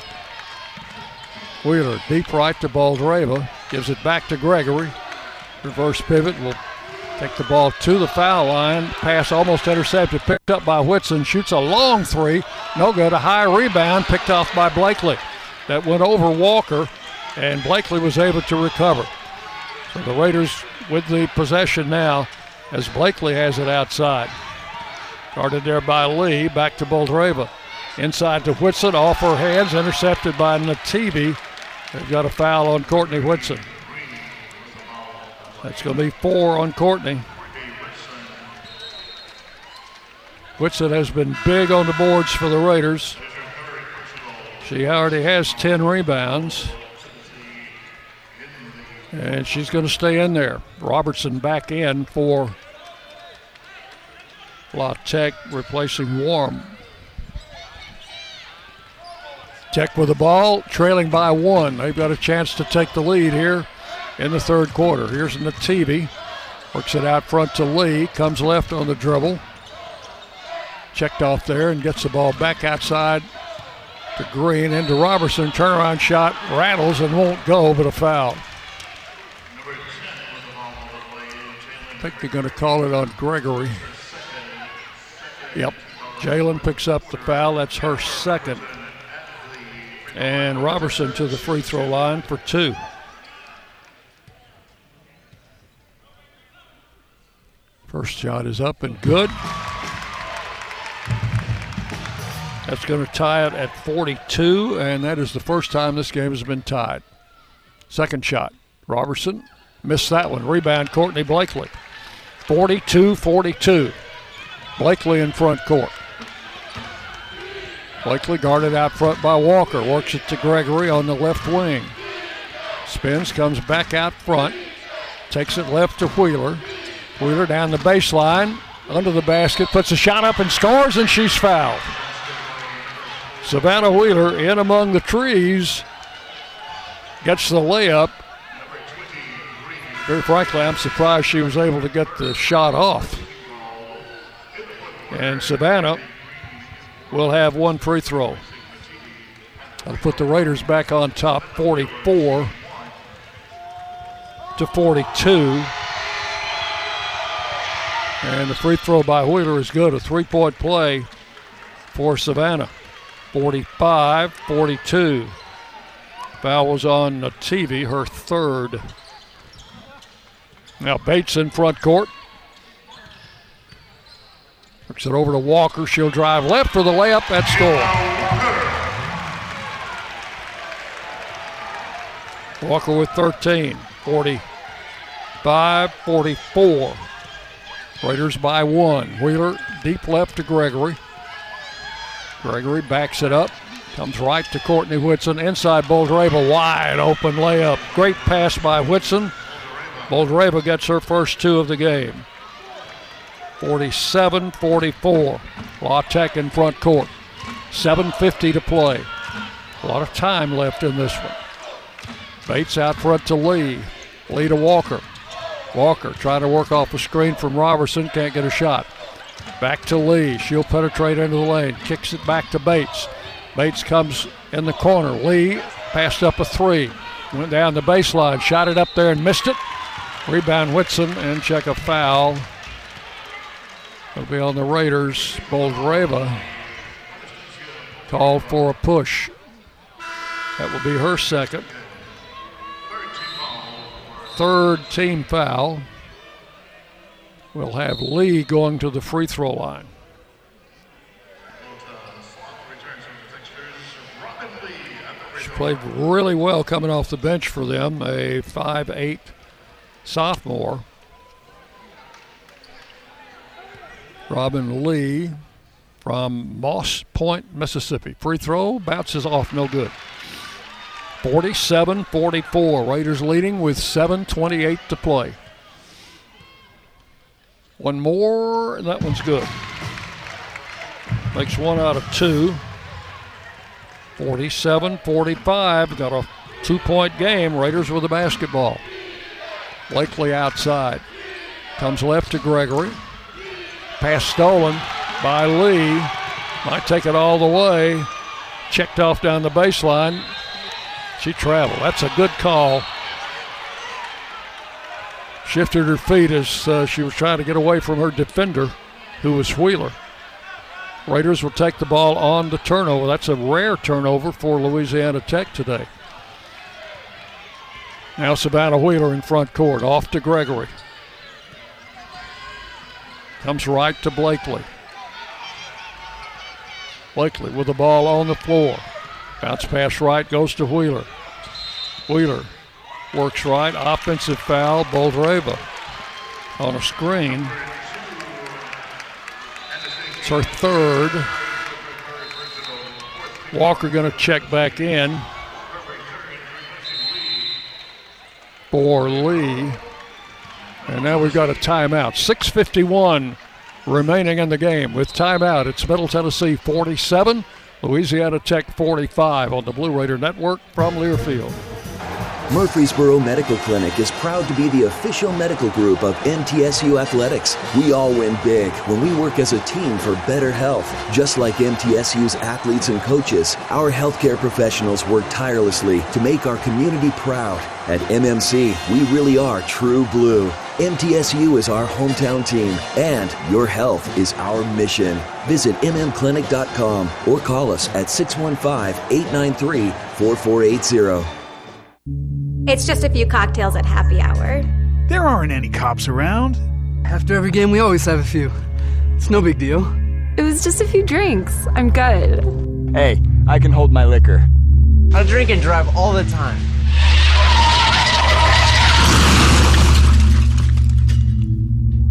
Wheeler deep right to Boldyreva. Gives it back to Gregory. Reverse pivot will take the ball to the foul line. Pass almost intercepted, picked up by Whitson. Shoots a long three. No good. A high rebound picked off by Blakely. That went over Walker, and Blakely was able to recover. So the Raiders with the possession now as Blakely has it outside. Guarded there by Lee. Back to Boldyreva. Inside to Whitson. Off her hands. Intercepted by Nativi. They've got a foul on Courtney Whitson. That's going to be four on Courtney. Whitson has been big on the boards for the Raiders. She already has 10 rebounds. And she's going to stay in there. Robertson back in for La Tech, replacing Warm. Tech with the ball, trailing by one. They've got a chance to take the lead here in the third quarter. Here's Nativi. Works it out front to Lee. Comes left on the dribble. Checked off there and gets the ball back outside to Green into Robertson. Turnaround shot rattles and won't go, but a foul. I think they're going to call it on Gregory. Yep. Jalynn picks up the foul. That's her second. And Robertson to the free throw line for two. First shot is up and good. That's going to tie it at 42, and that is the first time this game has been tied. Second shot. Robertson missed that one. Rebound, Courtney Blakely. 42 42. Blakely in front court. Blakely guarded out front by Walker. Works it to Gregory on the left wing. Spins, comes back out front. Takes it left to Wheeler. Wheeler down the baseline, under the basket, puts a shot up and scores, and she's fouled. Savannah Wheeler in among the trees gets the layup. Very frankly, I'm surprised she was able to get the shot off. And Savannah will have one free throw. That'll put the Raiders back on top 44 to 42. And the free throw by Wheeler is good. A three point play for Savannah. 45 42. Foul was on TV, her third. Now Bates in front court. Works it over to Walker. She'll drive left for the layup. That score. Walker with 13. 45 44. Raiders by one. Wheeler deep left to Gregory. Gregory backs it up. Comes right to Courtney Whitson. Inside Boldyreva. Wide open layup. Great pass by Whitson. Boldyreva gets her first two of the game. 47 44. La Tech in front court. 7.50 to play. A lot of time left in this one. Bates out front to Lee. Lee to Walker. Walker trying to work off a screen from Robertson. Can't get a shot. Back to Lee. She'll penetrate into the lane. Kicks it back to Bates. Bates comes in the corner. Lee passed up a three. Went down the baseline. Shot it up there and missed it. Rebound Whitson and check a foul. It'll be on the Raiders. Boldyreva called for a push. That will be her second. Third team foul. We'll have Lee going to the free throw line. She played really well coming off the bench for them, a 5'8 sophomore. Robin Lee from Moss Point, Mississippi. Free throw bounces off, no good. 47 44. Raiders leading with 7.28 to play. One more, and that one's good. Makes one out of two. 47 45. Got a two point game. Raiders with the basketball. Blakely outside. Comes left to Gregory. Pass stolen by Lee. Might take it all the way. Checked off down the baseline. She traveled. That's a good call. Shifted her feet as uh, she was trying to get away from her defender, who was Wheeler. Raiders will take the ball on the turnover. That's a rare turnover for Louisiana Tech today. Now Savannah Wheeler in front court, off to Gregory. Comes right to Blakely. Blakely with the ball on the floor. Bounce pass right, goes to Wheeler. Wheeler works right, offensive foul, Boldyreva on a screen. It's her third. Walker going to check back in. for Lee. And now we've got a timeout. 6.51 remaining in the game. With timeout, it's Middle Tennessee 47, Louisiana Tech 45 on the Blue Raider Network from Learfield. Murfreesboro Medical Clinic is proud to be the official medical group of MTSU Athletics. We all win big when we work as a team for better health. Just like MTSU's athletes and coaches, our healthcare professionals work tirelessly to make our community proud. At MMC, we really are true blue. MTSU is our hometown team, and your health is our mission. Visit mmclinic.com or call us at 615 893 4480. It's just a few cocktails at happy hour. There aren't any cops around. After every game, we always have a few. It's no big deal. It was just a few drinks. I'm good. Hey, I can hold my liquor. I drink and drive all the time.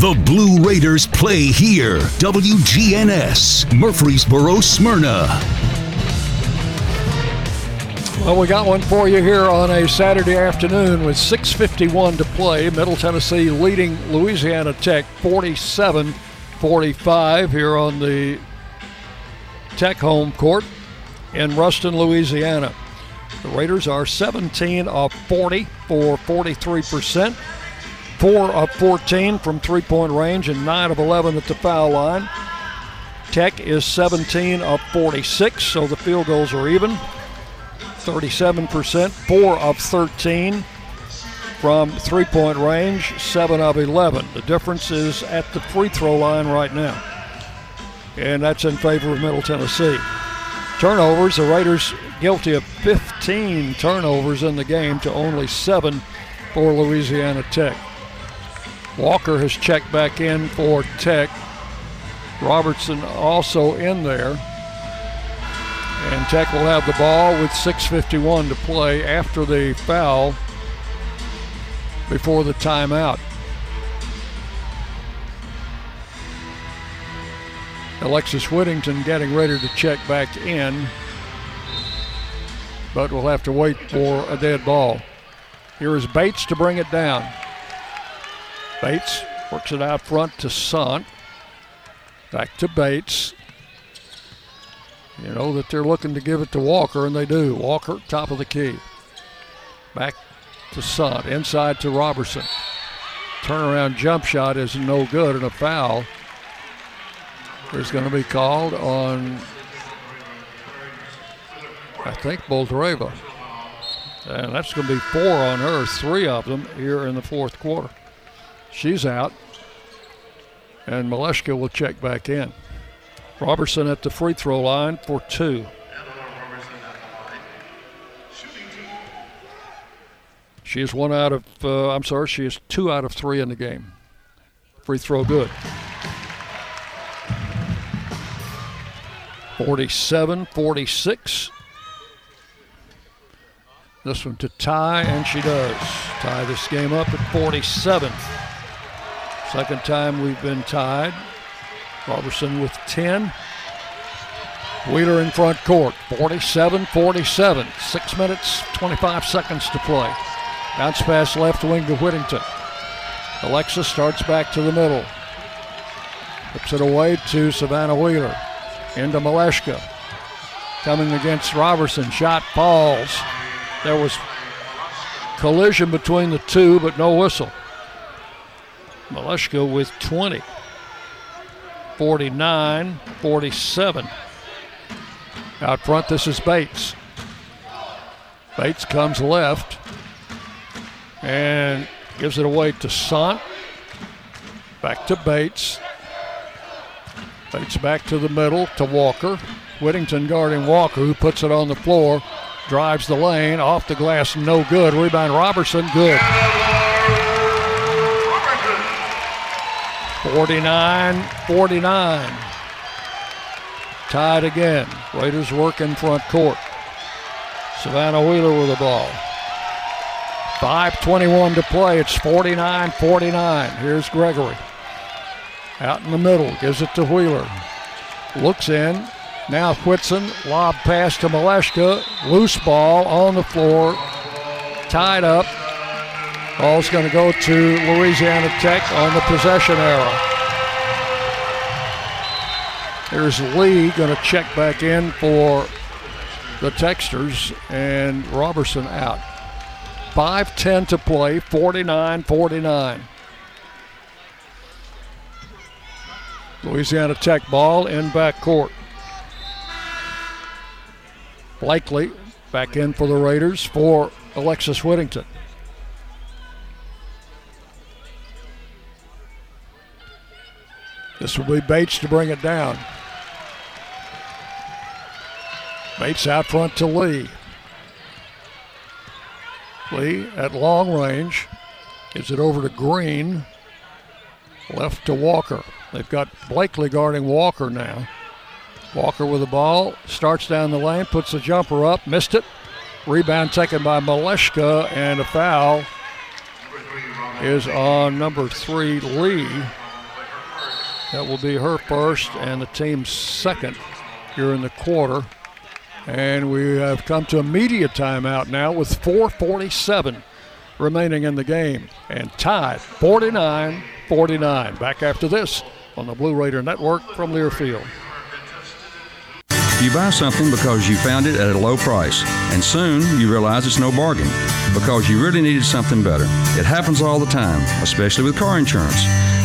The Blue Raiders play here. WGNS, Murfreesboro, Smyrna. Well, we got one for you here on a Saturday afternoon with 6.51 to play. Middle Tennessee leading Louisiana Tech 47 45 here on the Tech home court in Ruston, Louisiana. The Raiders are 17 of 40 for 43%. 4 of 14 from three point range and 9 of 11 at the foul line. Tech is 17 of 46, so the field goals are even. 37%, 4 of 13 from three point range, 7 of 11. The difference is at the free throw line right now, and that's in favor of Middle Tennessee. Turnovers, the Raiders guilty of 15 turnovers in the game to only 7 for Louisiana Tech. Walker has checked back in for Tech. Roberson also in there. And Tech will have the ball with 6.51 to play after the foul before the timeout. Alexis Whittington getting ready to check back in, but we'll have to wait for a dead ball. Here is Bates to bring it down. Bates works it out front to Sant. Back to Bates. You know that they're looking to give it to Walker, and they do. Walker, top of the key. Back to Sant. Inside to Roberson. Turnaround jump shot is no good, and a foul is going to be called on, I think, Boldyreva. And that's going to be four on her, three of them here in the fourth quarter. She's out. And Malashka will check back in. Roberson at the free throw line for two. She is one out of, uh, I'm sorry, she is two out of three in the game. Free throw good. 47 46. This one to tie, and she does. Tie this game up at 47. Second time we've been tied. Roberson with 10. Wheeler in front court, 47 47. Six minutes, 25 seconds to play. Bounce pass left wing to Whittington. Alexis starts back to the middle. Puts it away to Savannah Wheeler. Into Malashka. Coming against Roberson. Shot falls. There was collision between the two, but no whistle. Malashka with 20. 49 47. Out front, this is Bates. Bates comes left and gives it away to Sant. Back to Bates. Bates back to the middle to Walker. Whittington guarding Walker, who puts it on the floor, drives the lane, off the glass, no good. Rebound Roberson, good. 49 49. Tied again. Raiders work in front court. Savannah Wheeler with the ball. 5.21 to play. It's 49 49. Here's Gregory. Out in the middle. Gives it to Wheeler. Looks in. Now Whitson. Lob pass to Malashka. Loose ball on the floor. Tied up. Ball's going to go to Louisiana Tech on the possession arrow. Here's Lee going to check back in for the Techsters and Roberson out. 5-10 to play, 49-49. Louisiana Tech ball in back court. Blakely back in for the Raiders for Alexis Whittington. This will be Bates to bring it down. Bates out front to Lee. Lee at long range. Gives it over to Green. Left to Walker. They've got Blakely guarding Walker now. Walker with the ball. Starts down the lane. Puts the jumper up. Missed it. Rebound taken by Malashka. And a foul is on number three, Lee. That will be her first and the team's second here in the quarter. And we have come to a media timeout now with 447 remaining in the game and tied 49 49. Back after this on the Blue Raider Network from Learfield. You buy something because you found it at a low price, and soon you realize it's no bargain because you really needed something better. It happens all the time, especially with car insurance.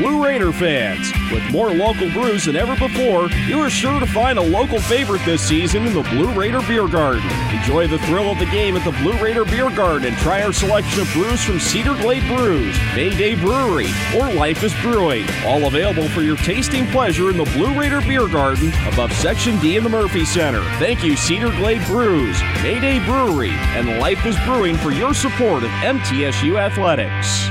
Blue Raider fans, with more local brews than ever before, you are sure to find a local favorite this season in the Blue Raider Beer Garden. Enjoy the thrill of the game at the Blue Raider Beer Garden and try our selection of brews from Cedar Glade Brews, Mayday Brewery, or Life is Brewing. All available for your tasting pleasure in the Blue Raider Beer Garden above Section D in the Murphy Center. Thank you, Cedar Glade Brews, Mayday Brewery, and Life is Brewing for your support of MTSU Athletics.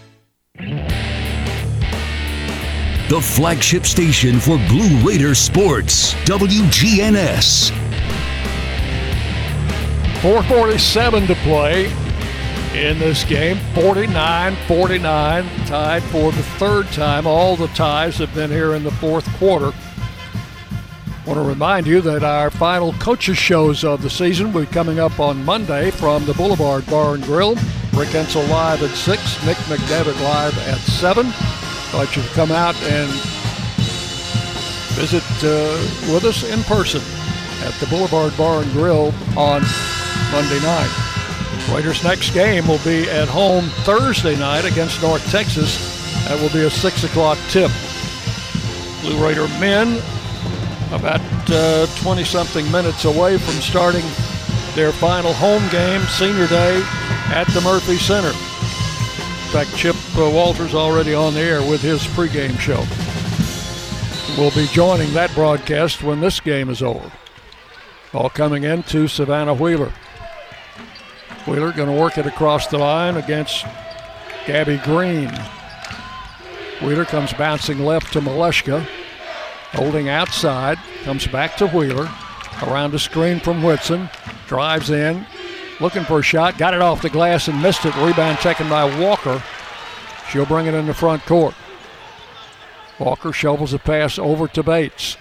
The flagship station for Blue Raider sports, WGNS. 447 to play in this game. 49 49, tied for the third time. All the ties have been here in the fourth quarter. I want to remind you that our final coaches shows of the season will be coming up on Monday from the Boulevard Bar and Grill. Rick Insell live at 6, Nick McDevitt live at 7. I'd like you to come out and visit uh, with us in person at the Boulevard Bar and Grill on Monday night. Raiders' next game will be at home Thursday night against North Texas. That will be a 6 o'clock tip. Blue Raider men about 20 uh, something minutes away from starting their final home game, senior day, at the Murphy Center. In fact, Chip uh, Walters already on the air with his pregame show. We'll be joining that broadcast when this game is over. All coming in to Savannah Wheeler. Wheeler going to work it across the line against Gabby Green. Wheeler comes bouncing left to Malashka. Holding outside, comes back to Wheeler. Around a screen from Whitson. drives in, looking for a shot, got it off the glass and missed it. Rebound taken by Walker. She'll bring it in the front court. Walker shovels a pass over to Bates.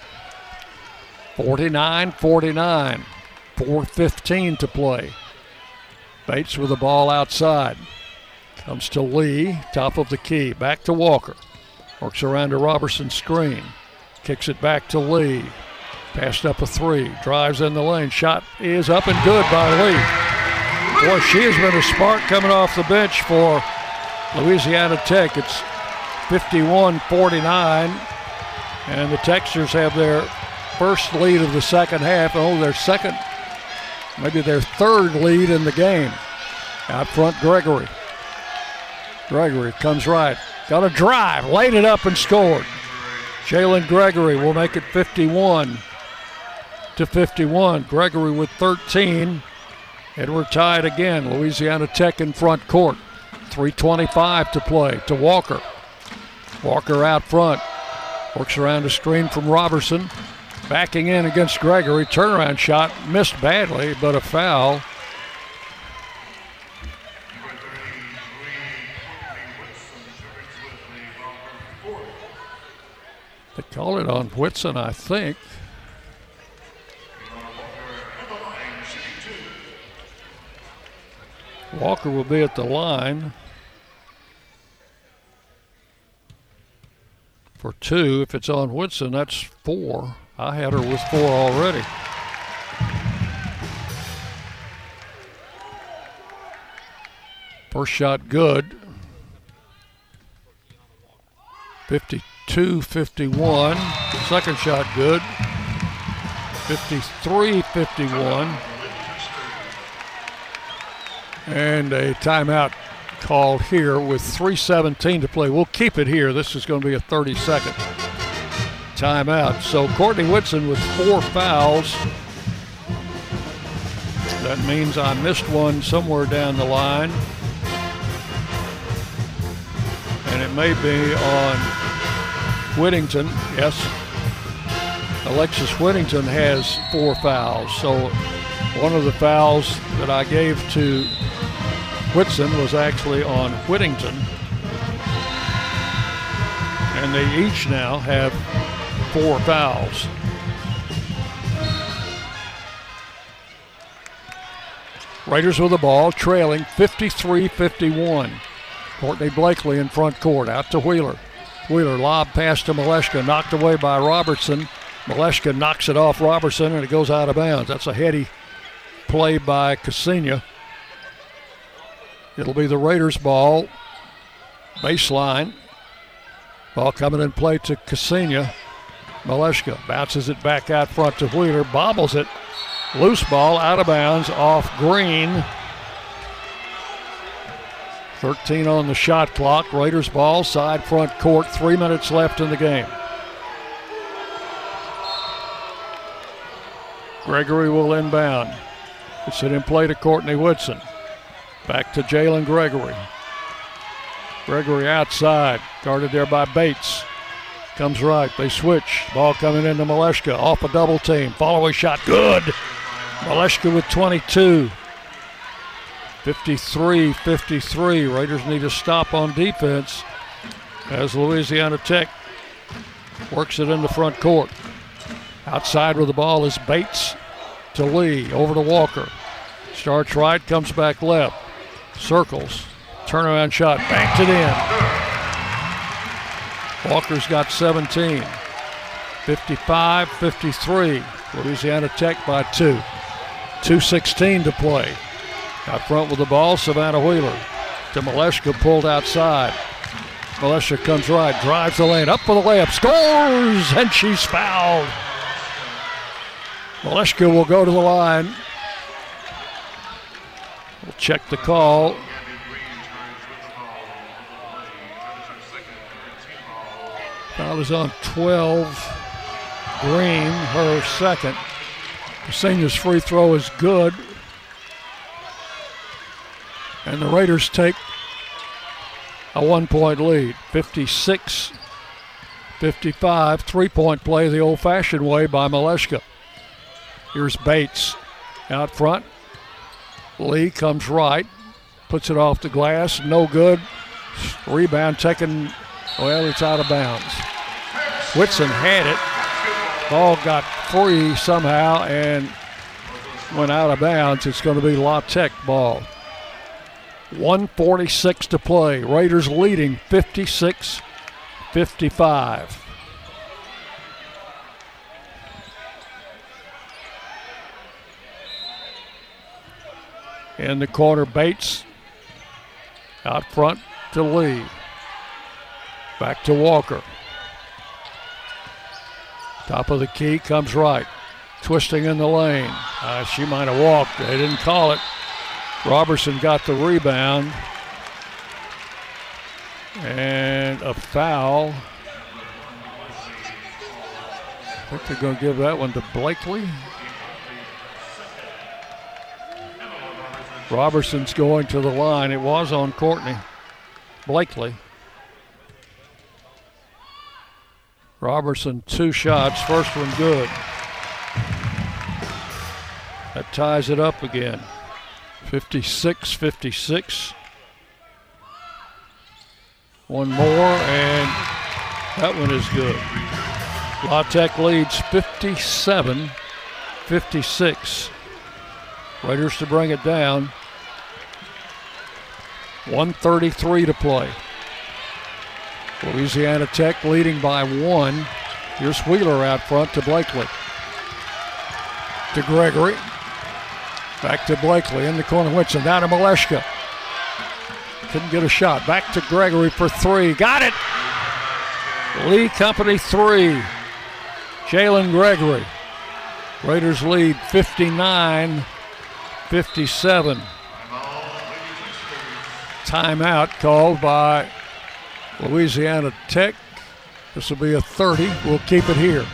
49 49. 4.15 to play. Bates with the ball outside. Comes to Lee, top of the key. Back to Walker. Works around to Roberson screen. Kicks it back to Lee. Passed up a three. Drives in the lane. Shot is up and good by Lee. Boy, she has been a spark coming off the bench for Louisiana Tech. It's 51 49. And the Techsters have their first lead of the second half. Oh, their second, maybe their third lead in the game. Out front, Gregory. Gregory comes right. Got a drive, laid it up and scored. Jalynn Gregory will make it 51 to 51. Gregory with 13. And we're tied again. Louisiana Tech in front court. 3.25 to play to Walker. Walker out front. Works around a screen from Roberson. Backing in against Gregory. Turnaround shot missed badly, but a foul. They call it on Whitson, I think. Walker will be at the line for two. If it's on Whitson, that's four. I had her with four already. First shot good. 52 51. Second shot good. 53 51. And a timeout called here with 3.17 to play. We'll keep it here. This is going to be a 30 second timeout. So Courtney Whitson with four fouls. That means I missed one somewhere down the line. And it may be on Whittington. Yes. Alexis Whittington has four fouls. So one of the fouls that I gave to Whitson was actually on Whittington. And they each now have four fouls. Raiders with the ball, trailing 53 51. Courtney Blakely in front court, out to Wheeler. Wheeler lob pass to Malashka, knocked away by Roberson. Malashka knocks it off Roberson and it goes out of bounds. That's a heady play by Ksenia. It'll be the Raiders' ball. Baseline. Ball coming in play to Ksenia. Malashka bounces it back out front to Wheeler, bobbles it. Loose ball out of bounds off Green. 13 on the shot clock. Raiders ball, side front court. Three minutes left in the game. Gregory will inbound. It's it in play to Courtney Whitson. Back to Jalynn Gregory. Gregory outside, guarded there by Bates. Comes right. They switch. Ball coming into Malashka. Off a double team. Follow shot. Good. Malashka with 22. 53 53. Raiders need a stop on defense as Louisiana Tech works it in the front court. Outside with the ball is Bates to Lee. Over to Walker. Starts right, comes back left. Circles. Turnaround shot. Banked it in. Walker's got 17. 55 53. Louisiana Tech by two. 2.16 to play. Out front with the ball, Savannah Wheeler. To Malashka, pulled outside. Malashka comes right, drives the lane, up for the layup, scores, and she's fouled. Malashka will go to the line. We'll check the call. Foul is on 12. Green, her second. The Senior's free throw is good. And the Raiders take a one point lead 56 55. Three point play the old fashioned way by Malashka. Here's Bates out front. Lee comes right, puts it off the glass, no good. Rebound taken, well, it's out of bounds. Whitson had it. Ball got free somehow and went out of bounds. It's going to be La Tech ball. 146 to play. Raiders leading 56 55. In the corner, Bates out front to Lee. Back to Walker. Top of the key comes right. Twisting in the lane. Uh, she might have walked. They didn't call it. Roberson got the rebound. And a foul. I think they're going to give that one to Blakely. Roberson's going to the line. It was on Courtney. Blakely. Roberson, two shots. First one good. That ties it up again. 56 56. One more, and that one is good. La Tech leads 57 56. Raiders to bring it down. 133 to play. Louisiana Tech leading by one. Here's Wheeler out front to Blakely. To Gregory. Back to Blakely in the corner. Whitson down to Malashka. Couldn't get a shot. Back to Gregory for three. Got it. Lee Company three. Jalynn Gregory. Raiders lead 59 57. Timeout called by Louisiana Tech. This will be a 30. We'll keep it here.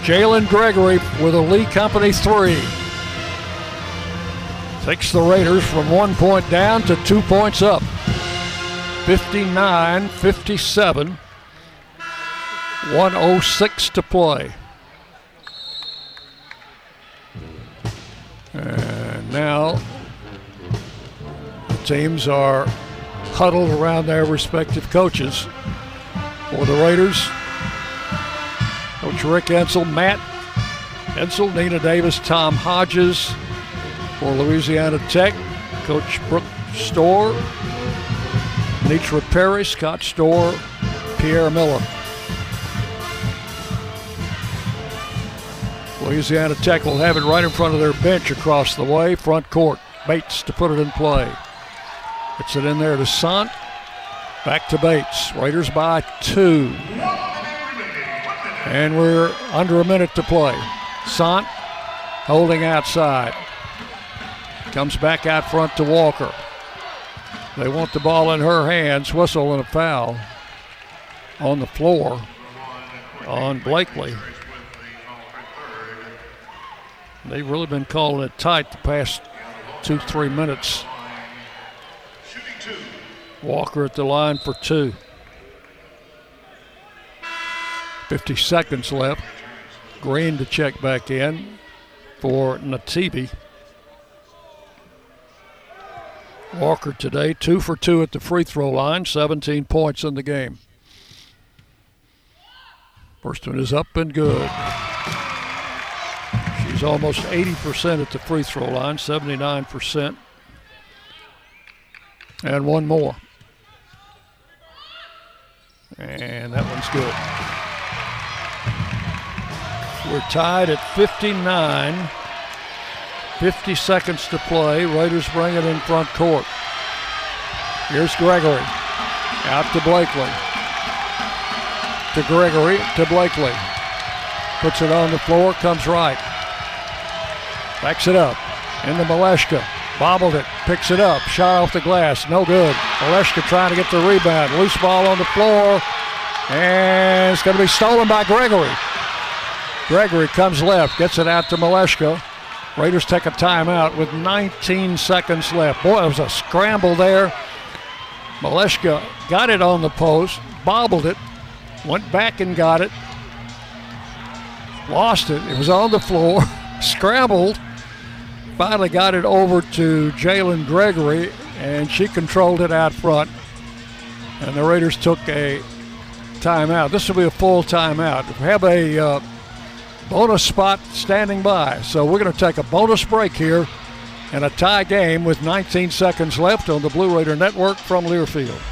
Jalynn Gregory with a Lee Company three. Takes the Raiders from one point down to two points up. 59 57. 106 to play. And now teams are huddled around their respective coaches. For the Raiders, Coach Rick Insell, Matt Insell, Nina Davis, Tom Hodges. For Louisiana Tech, Coach Brooke Stoehr, Nitra Perry, Scott Stoehr, Pierre Miller. Louisiana Tech will have it right in front of their bench across the way, front court. Bates to put it in play. Gets it in there to Sant. Back to Bates. Raiders by two. And we're under a minute to play. Sant holding outside. Comes back out front to Walker. They want the ball in her hands. Whistle and a foul on the floor on Blakely. They've really been calling it tight the past two, three minutes. Walker at the line for two. 50 seconds left. Green to check back in for Nativi. Walker today, two for two at the free throw line, 17 points in the game. First one is up and good. She's almost 80% at the free throw line, 79%. And one more. And that one's good. We're tied at 59. 50 seconds to play. Raiders bring it in front court. Here's Gregory. Out to Blakely. To Gregory. To Blakely. Puts it on the floor. Comes right. Backs it up. Into Malashka. Bobbled it. Picks it up. Shot off the glass. No good. Malashka trying to get the rebound. Loose ball on the floor. And it's going to be stolen by Gregory. Gregory comes left. Gets it out to Malashka. Raiders take a timeout with 19 seconds left. Boy, it was a scramble there. Malashka got it on the post, bobbled it, went back and got it, lost it. It was on the floor, (laughs) scrambled, finally got it over to Jalynn Gregory, and she controlled it out front. And the Raiders took a timeout. This will be a full timeout. We have a uh, bonus spot standing by. So we're going to take a bonus break here and a tie game with 19 seconds left on the Blue Raider Network from Learfield.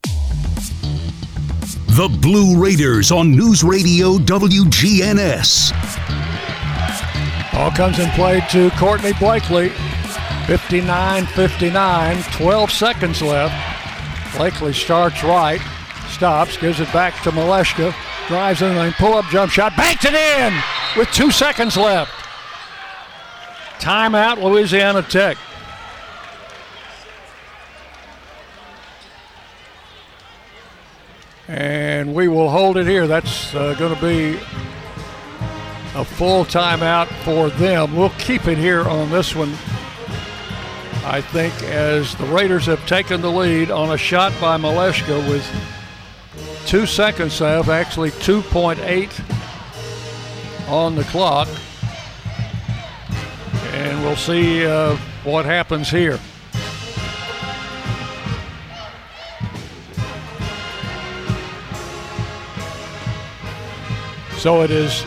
The Blue Raiders on News Radio WGNS. Ball comes in play to Courtney Blakely. 59 59, 12 seconds left. Blakely starts right, stops, gives it back to Malashka, drives in lane, pull up jump shot, banked it in with two seconds left. Timeout, Louisiana Tech. We will hold it here. That's uh, going to be a full timeout for them. We'll keep it here on this one. I think as the Raiders have taken the lead on a shot by Malashka with two seconds left, actually 2.8 on the clock. And we'll see uh, what happens here. So it is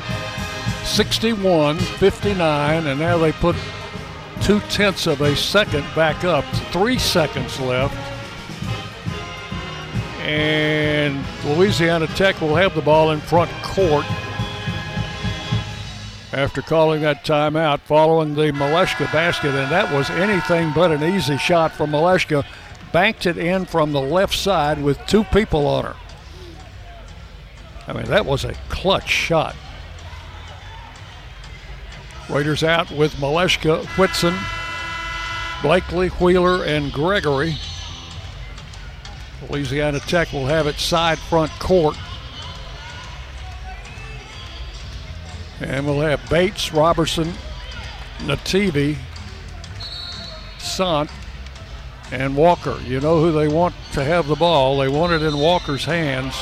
61 59, and now they put two tenths of a second back up. Three seconds left. And Louisiana Tech will have the ball in front court after calling that timeout following the Malashka basket. And that was anything but an easy shot from Malashka. Banked it in from the left side with two people on her. I mean, that was a clutch shot. Raiders out with Malashka, Whitson, Blakely, Wheeler, and Gregory. Louisiana Tech will have it side front court. And we'll have Bates, Roberson, Nativi, Sant, and Walker. You know who they want to have the ball. They want it in Walker's hands.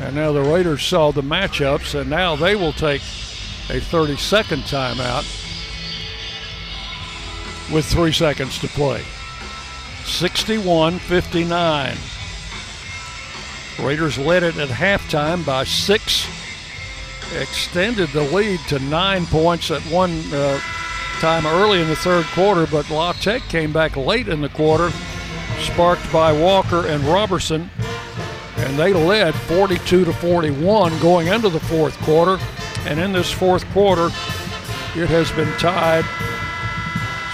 And now the Raiders saw the matchups, and now they will take a 30 second timeout with three seconds to play. 61 59. Raiders led it at halftime by six, extended the lead to nine points at one uh, time early in the third quarter, but La Tech came back late in the quarter, sparked by Walker and Roberson, and they led 42 to 41 going into the fourth quarter. And in this fourth quarter, it has been tied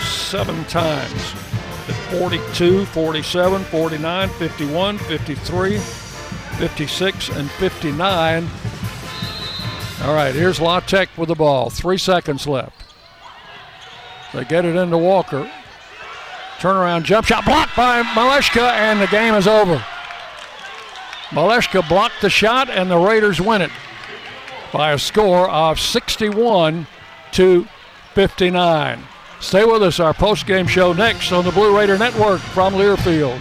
seven times at 42, 47, 49, 51, 53, 56, and 59. All right, here's La Tech with the ball. Three seconds left. They get it into Walker. Turnaround jump shot blocked by Malashka, and the game is over. Malashka blocked the shot, and the Raiders win it by a score of 61 to 59. Stay with us. Our post-game show next on the Blue Raider Network from Learfield.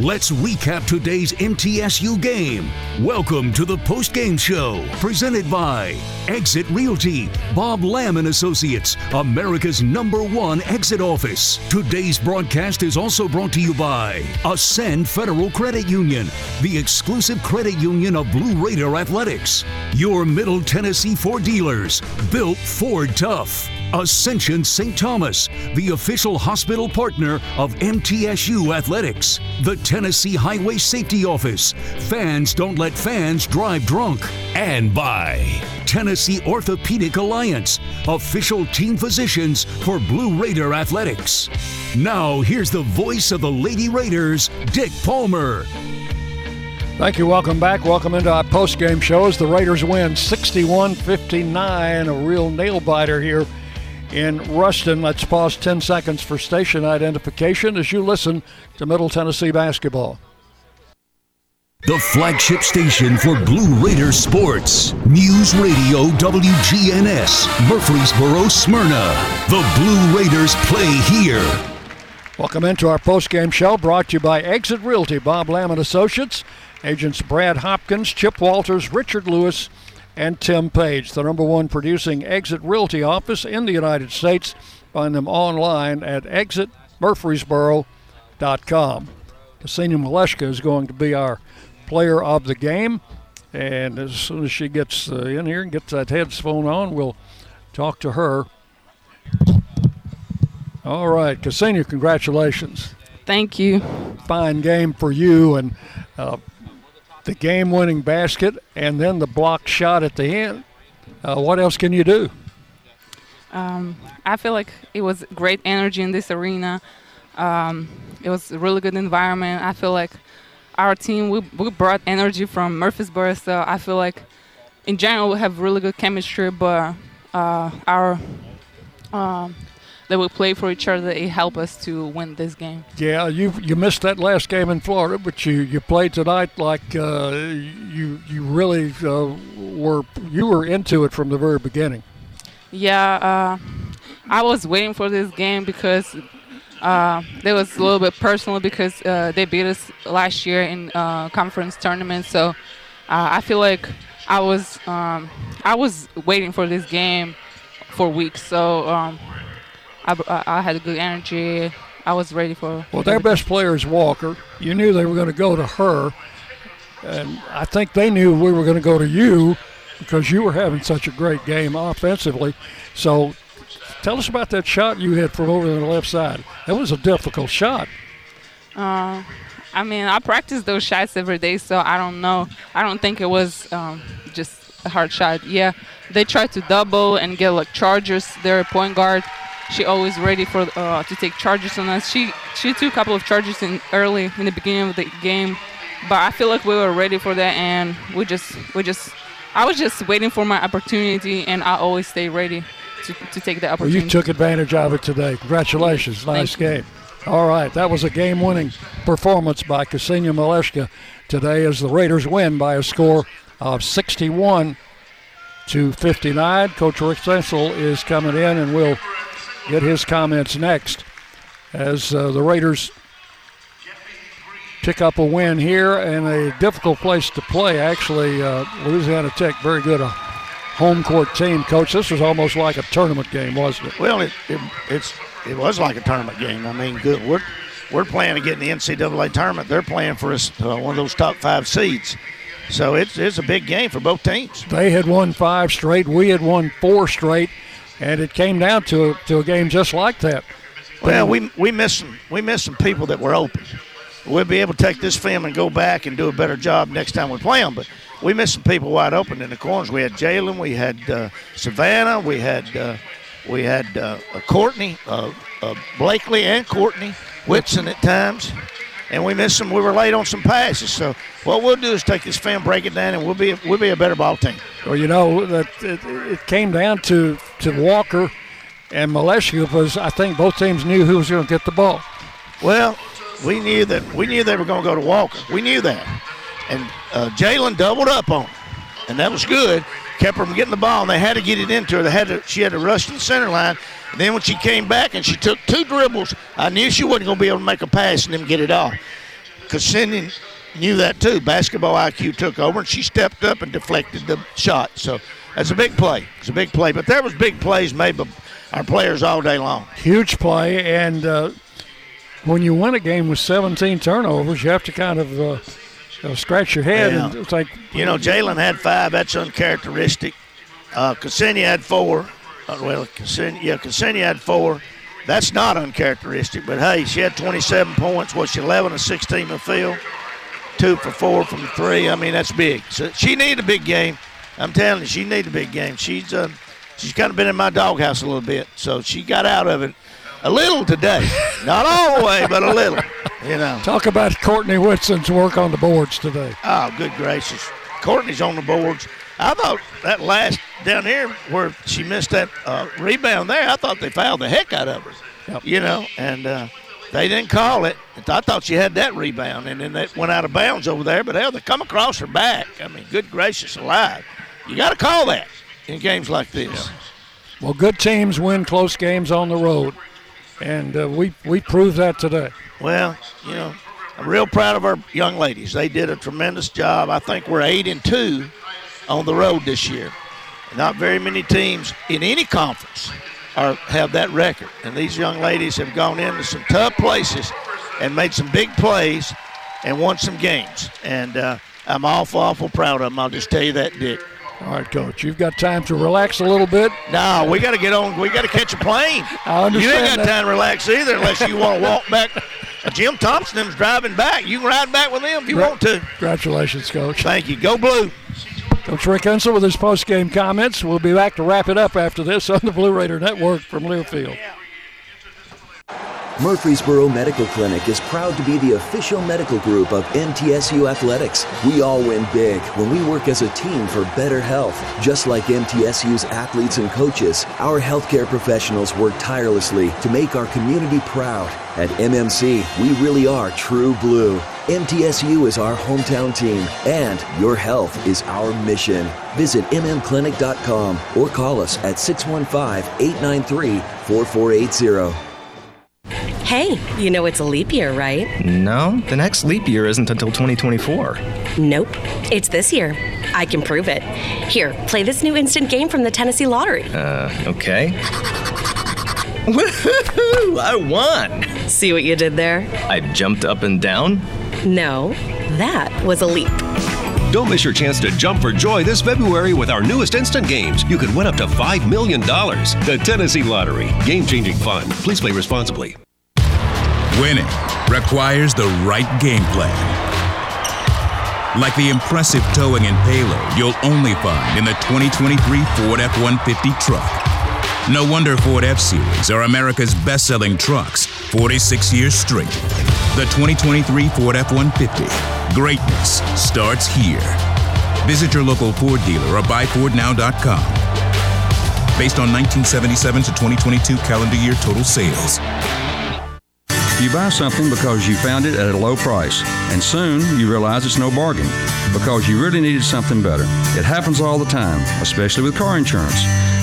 Let's recap today's MTSU game. Welcome to the post-game show, presented by Exit Realty, Bob Lamb and Associates, America's number one exit office. Today's broadcast is also brought to you by Ascend Federal Credit Union, the exclusive credit union of Blue Raider Athletics. Your Middle Tennessee Ford dealers, built Ford Tough. Ascension St. Thomas, the official hospital partner of MTSU Athletics. The Tennessee Highway Safety Office. Fans don't let fans drive drunk. And by Tennessee Orthopedic Alliance, official team physicians for Blue Raider Athletics. Now, here's the voice of the Lady Raiders, Dick Palmer. Thank you. Welcome back. Welcome into our post-game show as the Raiders win 61-59. A real nail biter here in Ruston. Let's pause 10 seconds for station identification as you listen to Middle Tennessee basketball. The flagship station for Blue Raider sports. News Radio WGNS, Murfreesboro, Smyrna. The Blue Raiders play here. Welcome into our post-game show brought to you by Exit Realty, Bob Lamb and Associates, agents Brad Hopkins, Chip Walters, Richard Lewis, and Tim Page, the number one producing Exit Realty office in the United States. Find them online at exitmurfreesboro.com. Ksenia Malashka is going to be our player of the game. And as soon as she gets uh, in here and gets that headphone on, we'll talk to her. All right, Ksenia, congratulations. Thank you. Fine game for you and uh, the game winning basket and then the block shot at the end. Uh, what else can you do? Um, I feel like it was great energy in this arena. Um, it was a really good environment. I feel like our team we, we brought energy from Murfreesboro, so I feel like in general we have really good chemistry. But uh, our um, that we play for each other, it helped us to win this game. Yeah, you you missed that last game in Florida, but you, you played tonight like uh, you you really uh, were you were into it from the very beginning. Yeah, uh, I was waiting for this game because uh, it was a little bit personal because uh, they beat us last year in uh, conference tournament. So uh, I feel like I was um, I was waiting for this game for weeks. So um, I, I, I had good energy. I was ready for. Well, their best player is Walker. You knew they were going to go to her, and I think they knew we were going to go to you because you were having such a great game offensively. So, tell us about that shot you hit from over on the left side. That was a difficult shot. Uh, I mean, I practice those shots every day, so I don't know. I don't think it was um, just a hard shot. Yeah, they tried to double and get like charges. Their point guard, she always ready for uh, to take charges on us. She she took a couple of charges in early in the beginning of the game, but I feel like we were ready for that, and we just we just I was just waiting for my opportunity, and I always stay ready to, to take the opportunity. Well, you took advantage of it today. Congratulations. Nice game. All right, that was a game winning performance by Ksenia Malashka today as the Raiders win by a score of 61 to 59. Coach Rick Insell is coming in, and we'll get his comments next as uh, the Raiders pick up a win here and a difficult place to play. Actually, uh, Louisiana Tech, very good uh, home court team. Coach, this was almost like a tournament game, wasn't it? Well, it, it it's it was like a tournament game. I mean, good. We're we're playing to get in the NCAA tournament. They're playing for us uh, one of those top five seeds. So it's it's a big game for both teams. They had won five straight. We had won four straight, and it came down to a, to a game just like that. Well, we we missed some we missed some people that were open. We'll be able to take this film and go back and do a better job next time we play them. But we missed some people wide open in the corners. We had Jalynn, we had uh, Savannah, we had uh, we had uh, uh, Courtney, uh, uh, Blakely, and Courtney Whitson at times, and we missed some. We were late on some passes. So what we'll do is take this film, break it down, and we'll be we'll be a better ball team. Well, you know that it, it came down to to Walker and Malashka because I think both teams knew who was going to get the ball. Well, we knew that we knew they were going to go to Walker. We knew that, and uh, Jalynn doubled up on her, and that was good. Kept her from getting the ball, and they had to get it into her. They had to. She had to rush to the center line. Then when she came back and she took two dribbles, I knew she wasn't going to be able to make a pass and then get it off. Cindy knew that too. Basketball IQ took over, and she stepped up and deflected the shot. So that's a big play. It's a big play. But there was big plays made by our players all day long. Huge play, and uh, when you win a game with 17 turnovers, you have to kind of uh, uh, scratch your head Yeah. and think, You know, Jalynn had five. That's uncharacteristic. Uh, Ksenia had four. Well, Ksenia, yeah, Ksenia had four. That's not uncharacteristic. But hey, she had 27 points. Was she 11 or 16 in the field? Two for four from three. I mean, that's big. So she needed a big game. I'm telling you, she needed a big game. She's uh, she's kind of been in my doghouse a little bit. So she got out of it a little today. (laughs) Not all the way, but a little. You know. talk about Courtney Whitson's work on the boards today. Oh, good gracious. Courtney's on the boards. I thought that last down here where she missed that uh, rebound there, I thought they fouled the heck out of her. You know, and uh, they didn't call it. I thought she had that rebound, and then it went out of bounds over there. But hell, they come across her back. I mean, good gracious alive. You got to call that in games like this. Well, good teams win close games on the road, and uh, we we proved that today. Well, you know, I'm real proud of our young ladies. They did a tremendous job. I think we're eight and two on the road this year. Not very many teams in any conference are have that record. And these young ladies have gone into some tough places and made some big plays and won some games. And uh, I'm awful, awful proud of them. I'll just tell you that, Dick. All right, Coach, you've got time to relax a little bit. No, we got to get on. We got to catch a plane. (laughs) I understand You ain't got that. time to relax either, unless you want to (laughs) walk back. Jim Thompson them's driving back. You can ride back with him if you want to. Congratulations, Coach. Thank you. Go blue. Coach Rick Insell with his post-game comments. We'll be back to wrap it up after this on the Blue Raider Network from Learfield. Murfreesboro Medical Clinic is proud to be the official medical group of MTSU Athletics. We all win big when we work as a team for better health. Just like MTSU's athletes and coaches, our healthcare professionals work tirelessly to make our community proud. At MMC, we really are true blue. MTSU is our hometown team, and your health is our mission. Visit mmclinic.com or call us at 615 893 4480. Hey, you know it's a leap year, right? No, the next leap year isn't until 2024. Nope. It's this year. I can prove it. Here, play this new instant game from the Tennessee Lottery. Uh, okay. (laughs) Woohoo! I won! See what you did there? I jumped up and down. No, that was a leap. Don't miss your chance to jump for joy this February with our newest instant games. You could win up to $5 million. The Tennessee Lottery. Game changing fun. Please play responsibly. Winning requires the right game plan. Like the impressive towing and payload you'll only find in the 2023 Ford F 150 truck. No wonder Ford F Series are America's best selling trucks 46 years straight. The 2023 Ford F 150. Greatness starts here. Visit your local Ford dealer or buyfordnow.com. Based on 1977 to 2022 calendar year total sales. You buy something because you found it at a low price, and soon you realize it's no bargain because you really needed something better. It happens all the time, especially with car insurance.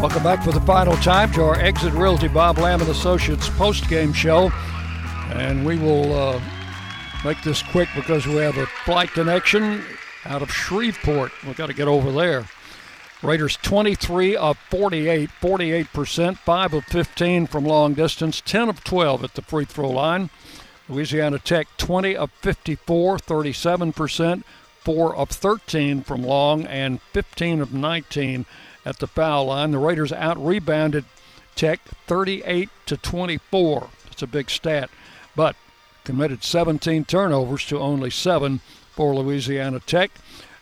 Welcome back for the final time to our Exit Realty Bob Lamb and Associates post-game show. And we will uh, make this quick because we have a flight connection out of Shreveport. We've got to get over there. Raiders 23 of 48, 48%, 5 of 15 from long distance, 10 of 12 at the free throw line. Louisiana Tech 20 of 54, 37%, 4 of 13 from long, and 15 of 19 at the foul line. The Raiders out rebounded Tech 38 to 24. It's a big stat, but committed 17 turnovers to only 7 for Louisiana Tech.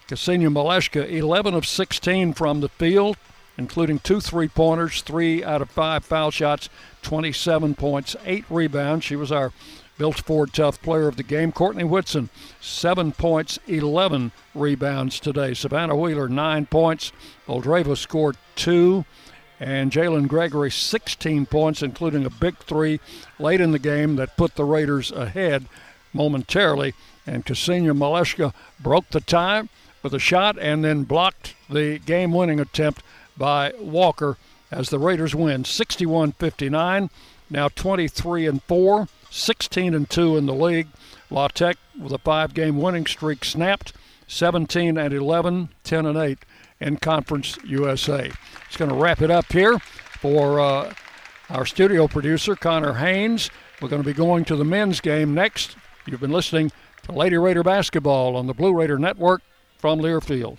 Ksenia Malashka 11 of 16 from the field, including two three pointers, three out of five foul shots, 27 points, eight rebounds. She was our Built Ford Tough Player of the Game. Courtney Whitson, seven points, 11 rebounds today. Savannah Wheeler, nine points. Boldyreva scored two. And Jalynn Gregory, 16 points, including a big three late in the game that put the Raiders ahead momentarily. And Ksenia Malashka broke the tie with a shot and then blocked the game winning attempt by Walker as the Raiders win 61 59. Now 23 and 4. 16 and 2 in the league. La Tech with a five game winning streak snapped, 17 and 11, 10 and 8 in Conference USA. It's going to wrap it up here for uh, our studio producer, Connor Haynes. We're going to be going to the men's game next. You've been listening to Lady Raider basketball on the Blue Raider Network from Learfield.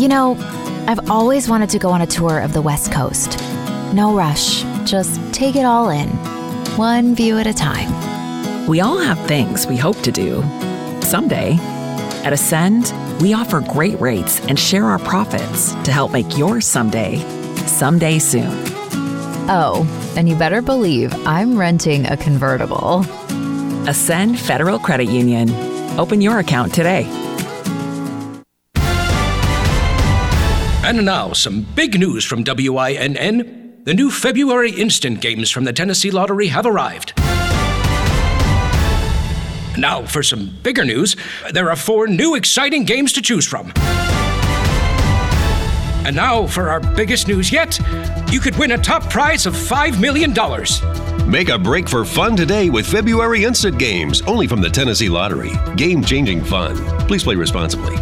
You know, I've always wanted to go on a tour of the West Coast. No rush, just take it all in, one view at a time. We all have things we hope to do someday. At Ascend, we offer great rates and share our profits to help make your someday, someday soon. Oh, and you better believe I'm renting a convertible. Ascend Federal Credit Union. Open your account today. And now, some big news from WINN. The new February instant games from the Tennessee Lottery have arrived. Now, for some bigger news, there are four new exciting games to choose from. And now, for our biggest news yet, you could win a top prize of $5 million. Make a break for fun today with February Instant Games, only from the Tennessee Lottery. Game changing fun. Please play responsibly.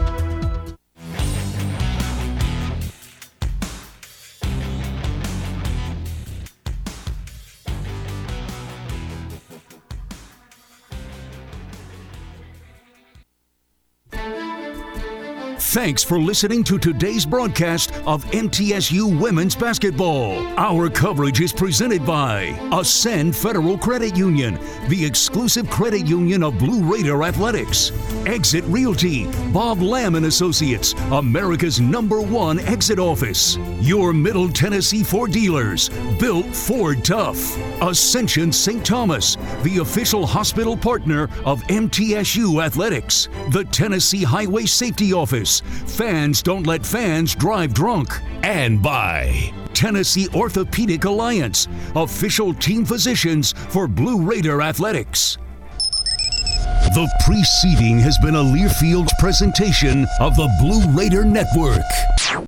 Thanks for listening to today's broadcast of MTSU Women's Basketball. Our coverage is presented by Ascend Federal Credit Union, the exclusive credit union of Blue Raider Athletics. Exit Realty, Bob Lamb and Associates, America's number one exit office. Your Middle Tennessee Ford dealers, built Ford Tough. Ascension St. Thomas, the official hospital partner of MTSU Athletics. The Tennessee Highway Safety Office. Fans don't let fans drive drunk. And by Tennessee Orthopedic Alliance, official team physicians for Blue Raider Athletics. The preceding has been a Learfield presentation of the Blue Raider Network.